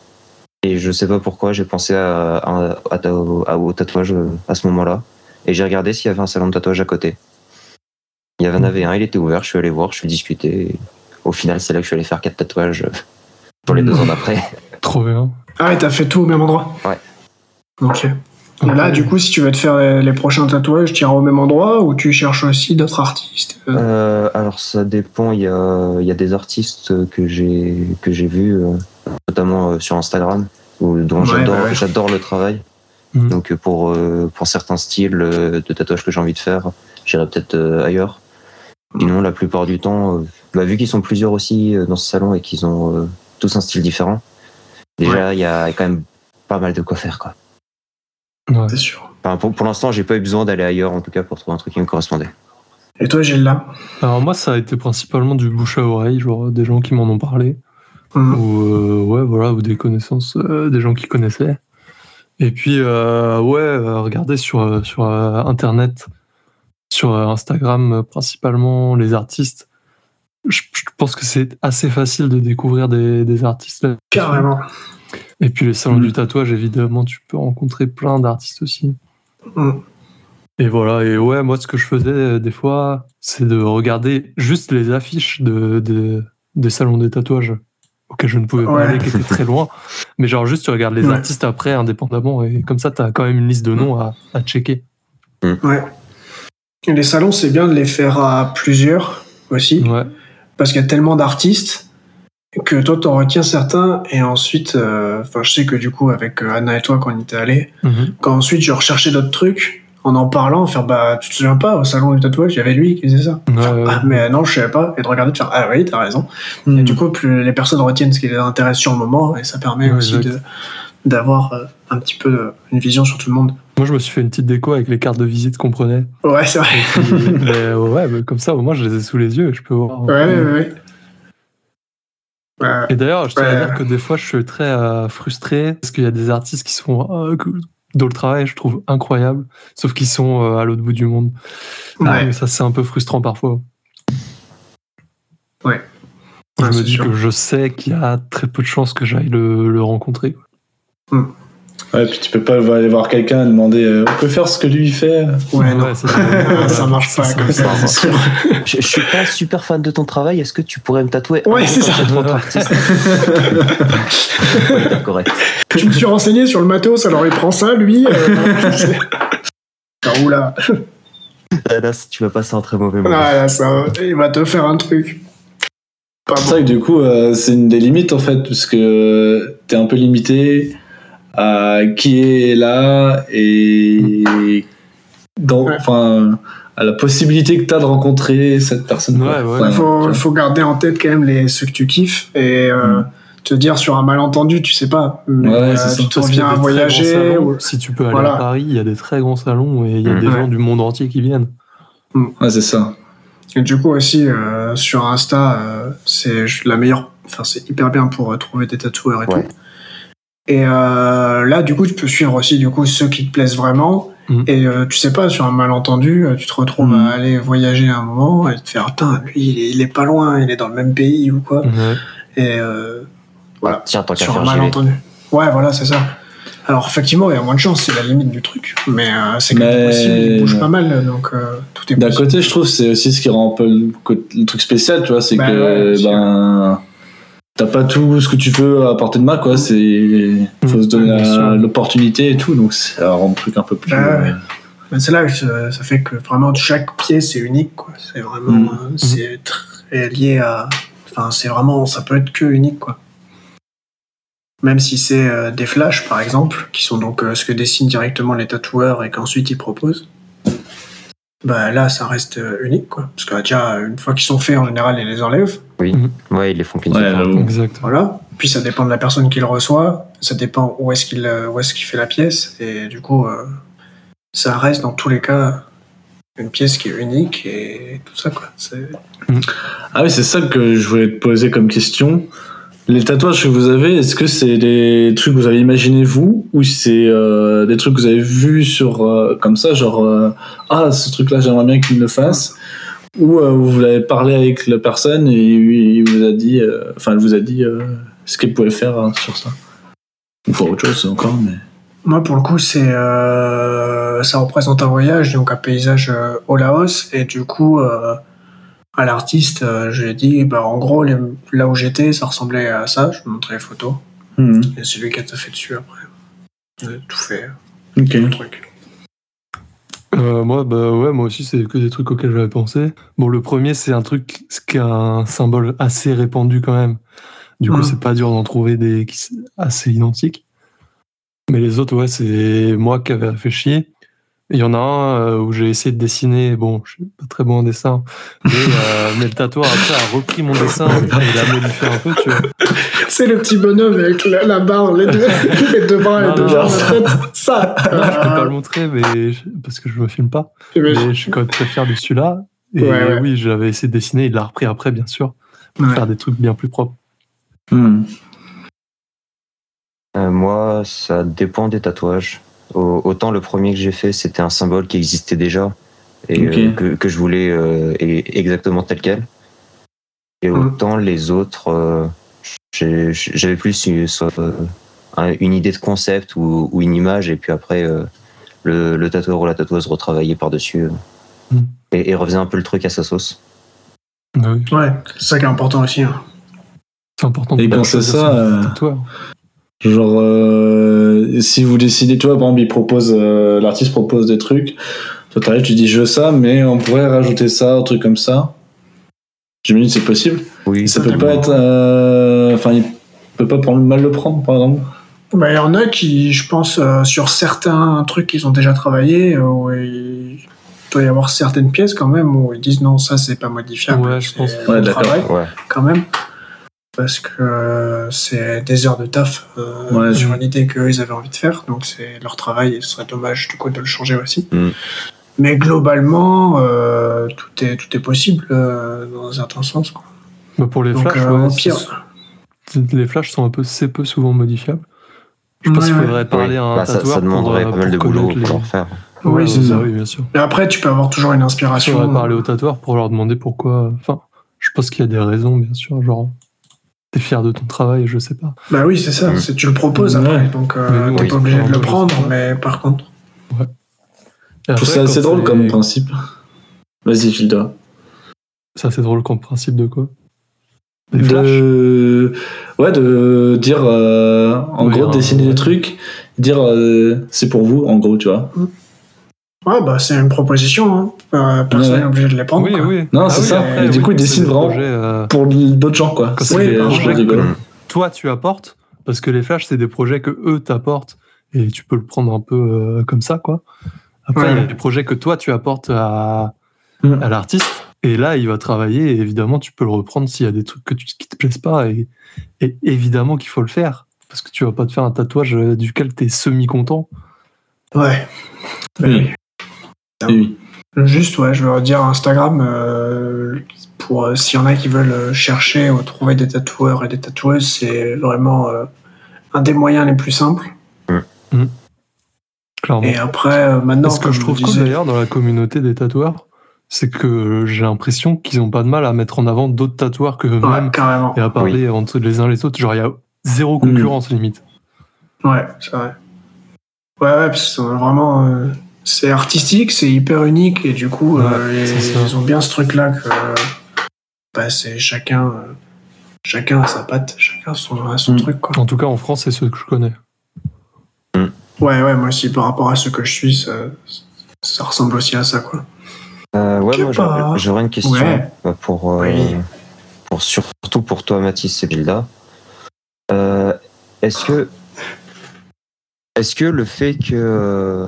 Et je sais pas pourquoi, j'ai pensé à, à- à- au- à- au tatouage à ce moment-là. Et j'ai regardé s'il y avait un salon de tatouage à côté. Il y en avait un, il était ouvert, je suis allé voir, je suis discuté. Et au final, c'est là que je suis allé faire quatre tatouages euh, pour les deux ans d'après. Trop bien. Ah, et t'as fait tout au même endroit Ouais. Ok. Et là, du coup, si tu veux te faire les, les prochains tatouages, tu iras au même endroit ou tu cherches aussi d'autres artistes euh, Euh, alors ça dépend. Il y a, il y a des artistes que j'ai que j'ai vus, euh, notamment euh, sur Instagram, où, dont Ouais, j'adore bah ouais. j'adore le travail. Mhm. Donc euh, pour euh, pour certains styles euh, de tatouage que j'ai envie de faire, j'irai peut-être euh, ailleurs. Sinon, la plupart du temps, euh, bah, vu qu'ils sont plusieurs aussi euh, dans ce salon et qu'ils ont euh, tous un style différent, déjà il y a quand même pas mal de quoi faire quoi. Ouais. C'est sûr. Enfin, pour pour l'instant, j'ai pas eu besoin d'aller ailleurs en tout cas pour trouver un truc qui me correspondait. Et toi, Gilles, là Alors moi, ça a été principalement du bouche à oreille, genre des gens qui m'en ont parlé, Mhm. ou euh, ouais, voilà, ou des connaissances, euh, des gens qui connaissaient. Et puis euh, ouais, euh, regardez sur sur euh, internet, sur euh, Instagram euh, principalement les artistes. Je, je pense que c'est assez facile de découvrir des, des artistes. là. Carrément. Et puis les salons Mhm. du tatouage, évidemment, tu peux rencontrer plein d'artistes aussi. Mhm. Et voilà, et ouais, moi ce que je faisais euh, des fois, c'est de regarder juste les affiches de, de- des salons des tatouages auxquels je ne pouvais pas Ouais. aller, qui étaient très loin. Mais genre juste tu regardes les Ouais. artistes après indépendamment, et comme ça tu as quand même une liste de noms à, à checker. Ouais. Les salons, c'est bien de les faire à plusieurs aussi, Ouais, parce qu'il y a tellement d'artistes que toi, t'en retiens certains, et ensuite, euh, je sais que du coup, avec euh, Anna et toi, quand on était allés, Mhm. quand ensuite je recherchais d'autres trucs, en en parlant, faire bah, tu te souviens pas, au salon du tatouage, il y avait lui qui faisait ça. Ouais, Faire, ouais. ah, mais non, je savais pas, et de regarder, de faire ah oui, t'as raison. Et Mhm. du coup, plus les personnes retiennent ce qui les intéresse sur le moment, et ça permet aussi d'avoir euh, un petit peu une vision sur tout le monde. Moi je me suis fait une petite déco avec les cartes de visite qu'on prenait. Ouais, c'est vrai. Puis, mais ouais, mais comme ça au moins je les ai sous les yeux et je peux voir. Ouais, ouais, ouais. Euh, Et d'ailleurs, je tiens à Ouais. dire que des fois, je suis très euh, frustré parce qu'il y a des artistes qui sont euh, que- dont le travail je trouve incroyable, sauf qu'ils sont euh, à l'autre bout du monde. Ah, Ouais. mais ça, c'est un peu frustrant parfois. Ouais. Je Ouais, me dis sûr. que je sais qu'il y a très peu de chances que j'aille le, le rencontrer. quoi. Ouais, puis tu peux pas aller voir quelqu'un et demander euh, on peut faire ce que lui fait. Ouais, non. ça, ça marche pas comme ça, c'est sûr. Je, je suis pas super fan de ton travail. Est-ce que tu pourrais me tatouer Ouais, c'est ça. Ouais, correct. Je me suis renseigné sur le matos, alors il prend ça, lui. Euh, Ah, oula. Ah, Là, tu vas passer un très mauvais moment. Ah, là, ça, il va te faire un truc. C'est ça que du coup, euh, c'est une des limites en fait, parce que t'es un peu limité à qui est là et dans, Ouais. enfin, à la possibilité que t'as de rencontrer cette personne. Ouais, Il faut, tu garder en tête quand même les, ceux que tu kiffes et euh, Mm. te dire sur un malentendu, tu sais pas. Ouais, euh, tu reviens à voyager. grands salons. ou- Si tu peux aller Voilà. à Paris, il y a des très grands salons et il y a Mm. des Ouais. gens du monde entier qui viennent. Ouais, c'est ça. Et du coup aussi euh, sur Insta, euh, c'est la meilleure, enfin c'est hyper bien pour euh, trouver des tatoueurs et Ouais. tout. Et euh, là du coup tu peux suivre aussi du coup ceux qui te plaisent vraiment Mm. Et euh, tu sais pas, sur un malentendu, euh, tu te retrouves Mm. à aller voyager un moment et te faire, putain, lui, il est, il est pas loin, il est dans le même pays ou quoi. Et euh, voilà, Tiens, tant sur un malentendu. Ouais, voilà, c'est ça. Alors, effectivement, il y a moins de chance, c'est la limite du truc. Mais euh, c'est que Mais- possible, il bouge pas mal, donc euh, tout est D'un côté, je trouve c'est aussi ce qui rend un peu le, truc spécial, tu vois, c'est Bah que ouais, bien sûr. ben t'as pas tout ce que tu veux à portée de main, quoi. C'est faut se donner l'opportunité et tout, donc ça rend le truc un peu plus. Ouais. euh, c'est là que ça, ça fait que vraiment chaque pièce est unique, quoi. C'est vraiment, Mm. euh, c'est très lié à, enfin, c'est vraiment, ça peut être que unique, quoi. Même si c'est euh, des flashs, par exemple, qui sont donc euh, ce que dessinent directement les tatoueurs et qu'ensuite ils proposent. Bah là, ça reste unique, quoi. Parce que déjà, une fois qu'ils sont faits, en général, ils les enlèvent. Ouais, ils les font qu'une Ouais, seule fois. j'avoue. Exact. Voilà. Puis ça dépend de la personne qui le reçoit, ça dépend où est-ce qu'il euh, où est-ce qu'il fait la pièce et du coup euh, ça reste dans tous les cas une pièce qui est unique et tout ça quoi. C'est- Ah oui, c'est ça que je voulais te poser comme question. Les tatouages que vous avez, est-ce que c'est des trucs que vous avez imaginés vous ou c'est euh, des trucs que vous avez vus sur euh, comme ça, genre euh, ah ce truc-là j'aimerais bien qu'il me le fasse ou euh, vous l'avez parlé avec la personne et il vous a dit, euh, enfin elle vous a dit euh, ce qu'elle pouvait faire hein, sur ça. Ou faire autre chose encore, mais. Moi pour le coup c'est ça représente un voyage donc un paysage au Laos et du coup à l'artiste je lui ai dit bah en gros les- là où j'étais ça ressemblait à ça, je lui ai montré les photos Hmm, et c'est lui qui a tout fait dessus après. Il a tout fait Ok. le truc. Euh, moi, bah ouais, moi aussi, c'est que des trucs auxquels j'avais pensé. Bon, le premier, c'est un truc ce qui est un symbole assez répandu quand même. Du coup, Mhm. c'est pas dur d'en trouver des qui assez identiques. Mais les autres, ouais, c'est moi qui avais réfléchi. Il y en a un euh, où j'ai essayé de dessiner. Bon, je suis pas très bon en dessin, mais, euh, mais le tatoueur après a repris mon dessin et l'a modifié un peu, tu vois. C'est le petit bonhomme avec la, la barre, les deux, les deux bras, Non, les deux jambes, non. la tête. Ça. Non, je peux pas le montrer, mais je- parce que je me filme pas. Mais je suis quand même très fier de celui-là. Et Ouais, ouais. oui, j'avais essayé de dessiner, il l'a repris après, bien sûr, pour Ouais. faire des trucs bien plus propres. Hmm. Euh, moi, ça dépend des tatouages. Au- autant le premier que j'ai fait, c'était un symbole qui existait déjà et euh, que, que je voulais euh, et- exactement tel quel. Et Mhm. autant les autres, euh, j'avais plus une, une idée de concept ou, ou une image, et puis après, euh, le, le tatoueur ou la tatoueuse retravaillait par-dessus Mhm. et, et refaisait un peu le truc à sa sauce. Bah oui, Ouais, c'est ça qui est important aussi. hein. c'est important. Et c'est ça, euh, tatoueur. Genre, euh, si vous décidez, tu vois, par exemple, il propose, euh, l'artiste propose des trucs, toi t'arrives, tu dis je veux ça, mais on pourrait rajouter ça, un truc comme ça. J'imagine que c'est possible. Oui, Ça peut pas être. euh, Enfin, il peut pas prendre mal le prendre, par exemple. Bah, il y en a qui, je pense, euh, sur certains trucs qu'ils ont déjà travaillé, où il doit y avoir certaines pièces quand même où ils disent non, ça c'est pas modifiable. Ouais, je c'est pense. Ouais, d'accord. travail, ouais. quand même. Parce que euh, c'est des heures de taf euh, Ouais, sur une idée qu'eux ils avaient envie de faire, donc c'est leur travail et ce serait dommage du coup de le changer aussi. Mm. Mais globalement, euh, tout, est, tout est possible euh, dans un certain sens. Quoi. Bah, pour les Donc, flashs, euh, ouais, au pire. les flashs sont un peu, c'est peu souvent modifiables. Je pense Ouais, qu'il ouais. faudrait parler à un Bah, ça, tatoueur ça demanderait pour, pas mal de boulot pour les- leur faire. Oui, c'est ça. Oui, bien sûr. Mais après, tu peux avoir toujours une Il inspiration. faudrait parler au tatoueur pour leur demander pourquoi. Enfin, je pense qu'il y a des raisons, bien sûr. Genre, t'es fier de ton travail, je sais pas. Bah oui, c'est ça. Mm. c'est- Tu le proposes Ouais. après, donc euh, t'es oui, pas obligé de c'est le prendre. ça. Mais par contre, Et Je trouve ça assez drôle c'est- comme principe. Vas-y, Gilda. C'est assez drôle comme principe de quoi? Des De... Ouais, de dire, euh, en Oui, gros, un- dessiner ouais. des trucs, dire euh, c'est pour vous, en gros, tu vois. Ouais, bah c'est une proposition. Hein. Personne Ouais. n'est obligé de les prendre. Oui, quoi. oui. Non, Ah c'est oui, ça. après, Et du oui, coup, ils des vraiment projets, euh, Pour d'autres gens, quoi. C'est c'est des rigolo. Mm. toi tu apportes parce que les flashs c'est des projets que eux t'apportent et tu peux le prendre un peu euh, comme ça quoi. Après il y a des projets que toi tu apportes à, Mm. à l'artiste et là il va travailler et évidemment tu peux le reprendre s'il y a des trucs que tu, qui te plaisent pas et, et évidemment qu'il faut le faire parce que tu vas pas te faire un tatouage duquel tu es semi content. Ouais. Bah Oui. Oui. Oui. Juste, ouais, je veux redire Instagram euh, pour euh, s'il y en a qui veulent euh, chercher ou trouver des tatoueurs et des tatoueuses, c'est vraiment euh, un des moyens les plus simples. Je clairement. Et après, euh, maintenant, Ce que je trouve je cool disais- d'ailleurs dans la communauté des tatoueurs, c'est que j'ai l'impression qu'ils ont pas de mal à mettre en avant d'autres tatoueurs que eux-mêmes et à parler entre les uns les autres. Genre, il y a zéro Mm. concurrence limite. Ouais, c'est vrai. Ouais, ouais, parce que c'est vraiment. Euh, c'est artistique, c'est hyper unique, et du coup, Ouais, euh, ils, ont bien ce truc-là que. bah, c'est chacun. euh, chacun a sa patte, chacun a son, a son Mm. truc, quoi. En tout cas, en France, c'est ceux que je connais. Ouais, ouais, moi aussi, par rapport à ce que je suis, ça, ça ressemble aussi à ça, quoi. Euh, ouais, moi pas. j'aurais- une question Ouais. euh, pour, euh, Oui. pour surtout pour toi Mathis et Bilda. Euh, est-ce que est-ce que le fait que euh,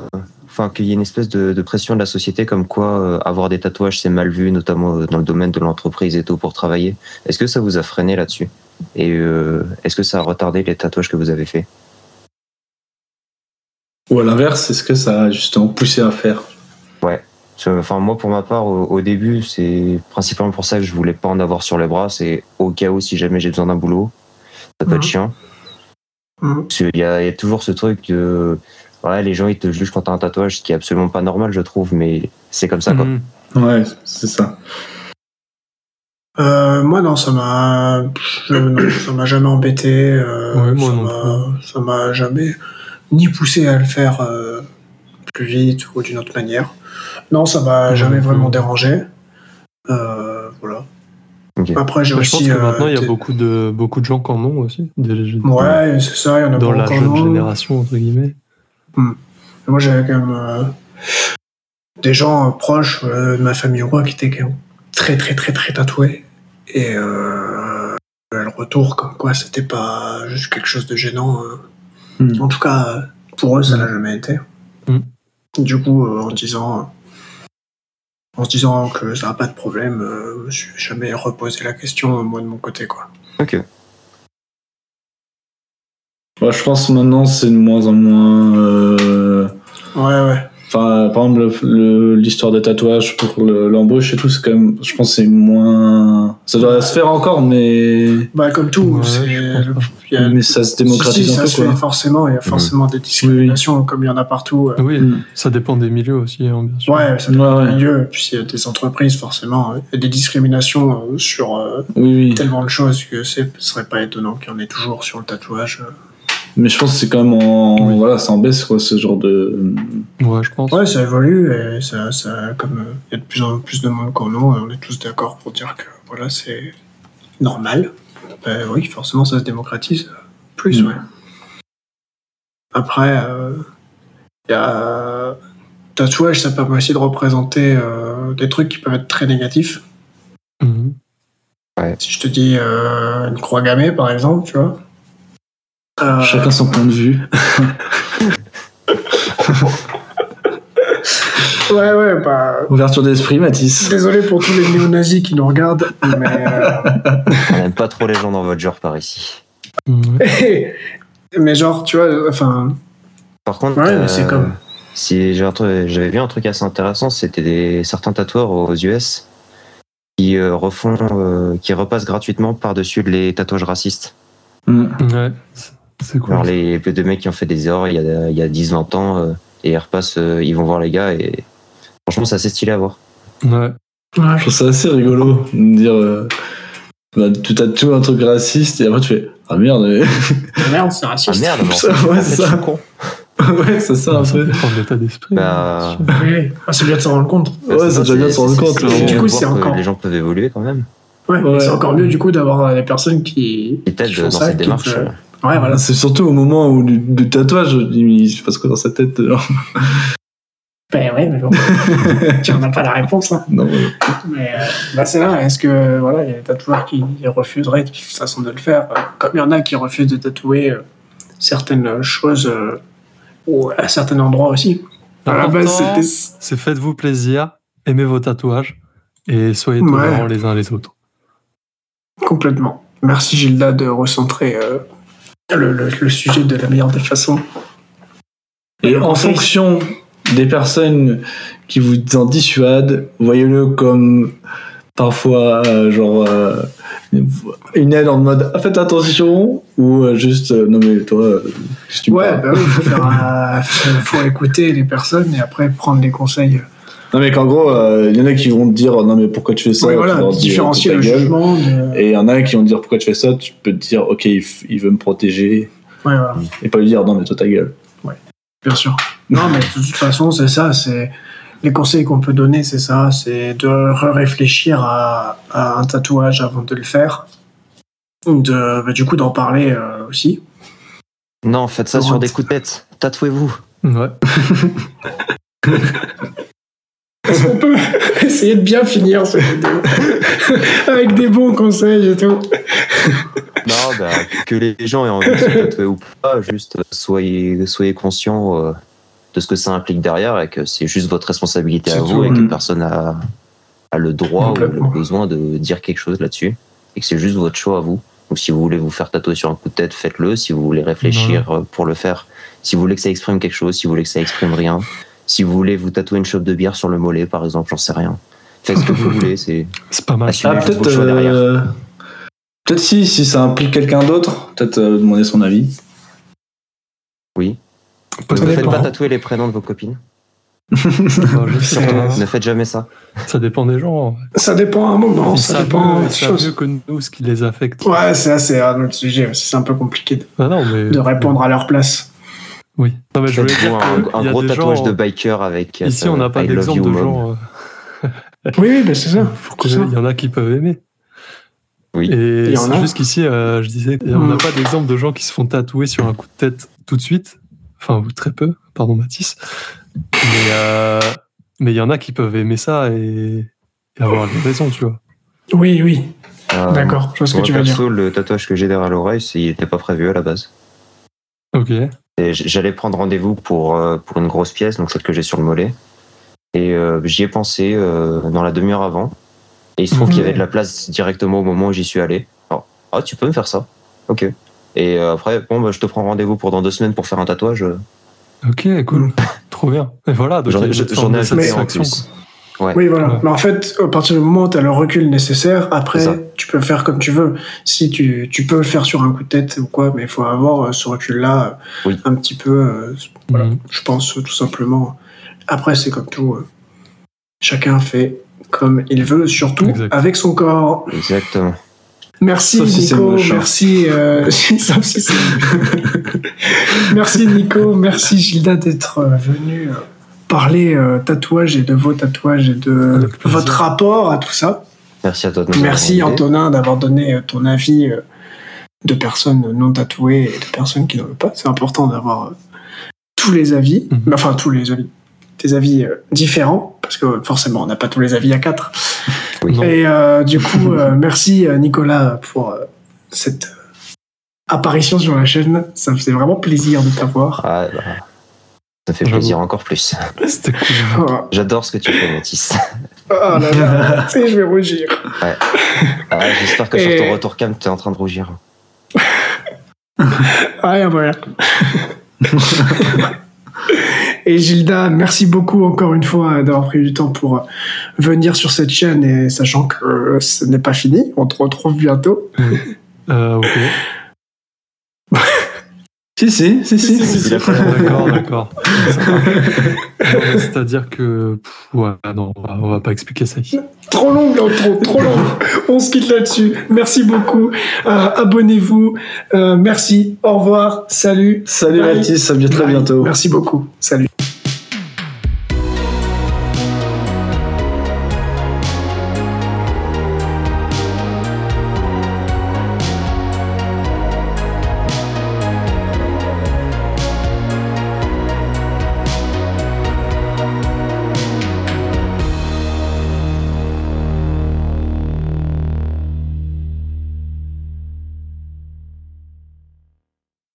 enfin qu'il y ait une espèce de, de pression de la société comme quoi euh, avoir des tatouages c'est mal vu notamment euh, dans le domaine de l'entreprise et tout pour travailler est-ce que ça vous a freiné là-dessus? Et euh, est-ce que ça a retardé les tatouages que vous avez fait Ou à l'inverse, est-ce que ça a justement poussé à faire? Que, Enfin, moi, pour ma part, au, au début, c'est principalement pour ça que je voulais pas en avoir sur les bras. C'est au cas où, si jamais j'ai besoin d'un boulot, ça peut Mhm. être chiant. Mhm. Parce qu'il y a, il y a toujours ce truc de. Ouais, les gens, ils te jugent quand t'as un tatouage, ce qui est absolument pas normal, je trouve, mais c'est comme ça, quoi. Mhm. Ouais, c'est ça. Euh, moi, non, ça m'a. je- ça m'a jamais embêté. euh, Ouais, moi ça m'a- jamais ni poussé à le faire euh, plus vite ou d'une autre manière. Non, ça m'a Ouais, jamais vraiment dérangé. Euh, voilà. Après, j'ai je aussi. pense que maintenant, il y a beaucoup de, beaucoup de gens qui en ont aussi. Des- Ouais, c'est ça, il y en a Dans pas la jeune génération, entre guillemets. Moi, j'avais quand même euh, des gens euh, proches euh, de ma famille quoi qui étaient quand même très, très, très, très tatoués. Et le retour, comme quoi c'était pas juste quelque chose de gênant. hein. Hmm. En tout cas, pour eux, ça l'a jamais été. Hmm. Du coup, en disant. En se disant que ça n'a pas de problème, je me suis jamais reposé la question, moi, de mon côté, quoi. Ok. Ouais, je pense maintenant c'est de moins en moins. euh, Ouais, ouais. Enfin, par exemple, le- le- l'histoire des tatouages pour le- l'embauche et tout, c'est quand même. Je pense que c'est moins. Ça doit se faire encore, mais. Bah, comme tout, Ouais, il y a- Mais ça se démocratise si, un ça peu, se fait quoi. forcément, il y a forcément des discriminations comme il y en a partout. euh. Oui, Mm. ça dépend des milieux aussi, hein, bien sûr. Ouais, ça dépend Ouais, des ouais. milieux. Puis il y a des entreprises, forcément. Il y a des discriminations euh, sur euh, Oui, oui. tellement de choses que c'est- ce serait pas étonnant qu'il y en ait toujours sur le tatouage. euh. Mais je pense que c'est quand même en. Oui. Voilà, c'est en baisse, quoi, ce genre de. Ouais, je pense. Ouais, ça évolue et ça, ça comme euh, il y a de plus en plus de monde qu'en nous, on est tous d'accord pour dire que voilà, c'est normal. Ben oui, forcément, ça se démocratise plus, Mm. ouais. Après, euh, il y a tatouage, ça permet aussi de représenter euh, des trucs qui peuvent être très négatifs. Mhm. Si je te dis euh, une croix gammée, par exemple, tu vois. Euh, Chacun son point de vue. Ouais, ouais, bah. Ouverture d'esprit, Mathis. Désolé pour tous les néo-nazis qui nous regardent, mais. euh, On n'aime pas trop les gens dans votre genre par ici. Mais genre, tu vois, enfin. Par contre, Ouais, mais c'est comme- si j'avais vu un truc assez intéressant, c'était des certains tatoueurs aux US qui euh, refont, euh, qui repassent gratuitement par-dessus les tatouages racistes. Mm. Ouais, c'est-. Alors les peu de mecs qui ont fait des erreurs il y a, il y a 10-20 ans euh, et ils repassent, euh, ils vont voir les gars et franchement c'est assez stylé à voir. Ouais. Je trouve ça assez rigolo de dire. euh, bah, tu tatoues un truc raciste et après tu fais Ah merde, mais- Merde, c'est Ah raciste. merde, mais en Ça, ouais, en fait, ça. con. ouais, c'est ça un peu. de l'état d'esprit. Bah, hein, ah, c'est bien de s'en rendre compte. Ouais, c'est ça doit bien c'est- se rendre compte, c'est Du coup, de c'est encore- Les gens peuvent évoluer quand même. Ouais, c'est encore mieux du coup d'avoir des personnes qui. T'aident qui font dans ça, cette démarche. te- euh. Ouais, voilà. C'est surtout au moment où du, du tatouage, je dis, mais il se passe quoi dans sa tête genre Ben ouais, mais bon. tu n'en as pas la réponse. Hein. Non, ouais. Mais euh, bah, c'est là, est-ce que voilà, il y a des tatoueurs qui refuseraient de façon de le faire, euh, comme il y en a qui refusent de tatouer euh, certaines choses euh, ou à certains endroits aussi. À la base, L'important, c'était c'est faites-vous plaisir, aimez vos tatouages et soyez tolérants les uns les autres. complètement. Merci Gilda de recentrer euh, le, le- le sujet de la meilleure des façons. Et en fonction des personnes qui vous en dissuadent, voyez-le comme parfois euh, genre euh, Une aide en mode ah, faites attention ou euh, juste non mais toi si tu Ouais, bah oui, faut, faire un- faut- faut écouter les personnes et après prendre les conseils. Non mais qu'en gros il y en a qui vont te dire non mais pourquoi tu fais ça? Ouais, Tu voilà, leur dis, différencier ta le jugement. De... Et il y en a qui vont te dire pourquoi tu fais ça, tu peux te dire ok il, veut me protéger Ouais, voilà, et pas lui dire non mais toi ta gueule. bien sûr. Non, mais de toute façon, c'est ça. C'est les conseils qu'on peut donner, c'est ça. C'est de réfléchir à, à un tatouage avant de le faire. De, bah, du coup, d'en parler euh, aussi. Non, faites ça sur des coups de tête. Tatouez-vous. Ouais. Est-ce qu'on peut essayer de bien finir cette vidéo avec des bons conseils et tout Non, bah, que les gens aient envie de se tatouer ou pas, juste euh, soyez, soyez conscients euh, de ce que ça implique derrière et que c'est juste votre responsabilité à vous et que mm. personne a, a le droit ou le besoin de dire quelque chose là-dessus et que c'est juste votre choix à vous. Donc si vous voulez vous faire tatouer sur un coup de tête, faites-le. Si vous voulez réfléchir euh, pour le faire, si vous voulez que ça exprime quelque chose, si vous voulez que ça exprime rien, si vous voulez vous tatouer une chope de bière sur le mollet par exemple, j'en sais rien. Faites ce que vous voulez, c'est C'est pas mal. Ah peut-être euh, peut-être si si ça implique quelqu'un d'autre peut-être euh, demander son avis. oui. Ne faites ça pas tatouer les prénoms de vos copines. Ne faites jamais ça. Ça dépend des gens. Ça dépend à un moment, ça savent dépend de choses. que nous ce qui les affecte. Ouais, c'est c'est un autre sujet. aussi. C'est un peu compliqué de, Ah non, mais... de répondre à leur place. Oui. Non, mais je voulais dire un, gros des tatouage gens- de biker avec. Ici, euh, on n'a pas I love d'exemple de mom. gens. euh, Oui, oui, bah, c'est ça. Il y en a qui peuvent aimer. Oui. Et Il y en c'est a. juste qu'ici, euh, je disais, on Mm. n'a pas d'exemple de gens qui se font tatouer sur un coup de tête tout de suite. Enfin, ou très peu, pardon Mathis. Mais euh, mais il y en a qui peuvent aimer ça et, et avoir des raisons, tu vois. Oui, oui. Euh, D'accord, je vois ce que tu veux dire. perso, le tatouage que j'ai derrière l'oreille, il n'était pas prévu à la base. Ok. Et J'allais prendre rendez-vous pour, euh, pour une grosse pièce, donc celle que j'ai sur le mollet. Et euh, j'y ai pensé euh, dans la demi-heure avant. Et il se trouve Mhm. qu'il y avait de la place directement au moment où j'y suis allé. Alors, ah, tu peux me faire ça? Ok. Et après, bon, bah, je te prends rendez-vous pour dans deux semaines pour faire un tatouage. Ok, cool. Trop bien. Et voilà, J'en ai acheté en plus. Ouais. Oui, voilà. Ouais. Mais en fait, à partir du moment où tu as le recul nécessaire, après, tu peux faire comme tu veux. Si tu, tu peux le faire sur un coup de tête ou quoi, mais il faut avoir euh, ce recul-là euh, Oui. un petit peu, euh, voilà, Mhm. je pense, euh, tout simplement. Après, c'est comme tout. euh, chacun fait comme il veut, surtout avec son corps. Exactement. Merci Sauf Nico, hein. merci. euh, merci Nico, merci Gilda d'être venu euh, parler euh, tatouage et de vos tatouages et de votre rapport à tout ça. Merci à toi de Merci. Antonin d'avoir donné euh, ton avis euh, de personnes non tatouées et de personnes qui n'en veulent pas. C'est important d'avoir euh, tous les avis, Mhm. Enfin tous les avis, des avis différents, parce que forcément on n'a pas tous les avis à quatre. Oui. Et euh, du coup, euh, merci Nicolas pour euh, cette apparition sur la chaîne. Ça me fait vraiment plaisir de t'avoir. Ah, bah, ça fait plaisir encore plus. Oh, J'adore ce que tu fais, Mathis. oh là là, tu sais, je vais rougir. Ah, J'espère que Et- sur ton retour cam, tu es en train de rougir. Rien, rien. Et Gilda, merci beaucoup encore une fois d'avoir pris du temps pour euh, venir sur cette chaîne et sachant que euh, ce n'est pas fini, on te retrouve bientôt. Euh, ok. Si si si si. Si, si, D'accord, d'accord. C'est-à-dire que. pff, ouais, non, on va, on va pas expliquer ça ici. Trop long l'intro, trop long. On se quitte là-dessus. Merci beaucoup. Euh, Abonnez-vous. Euh, merci. Au revoir. Salut. Salut. Mathis, à très Bye. bientôt. Merci beaucoup. Salut.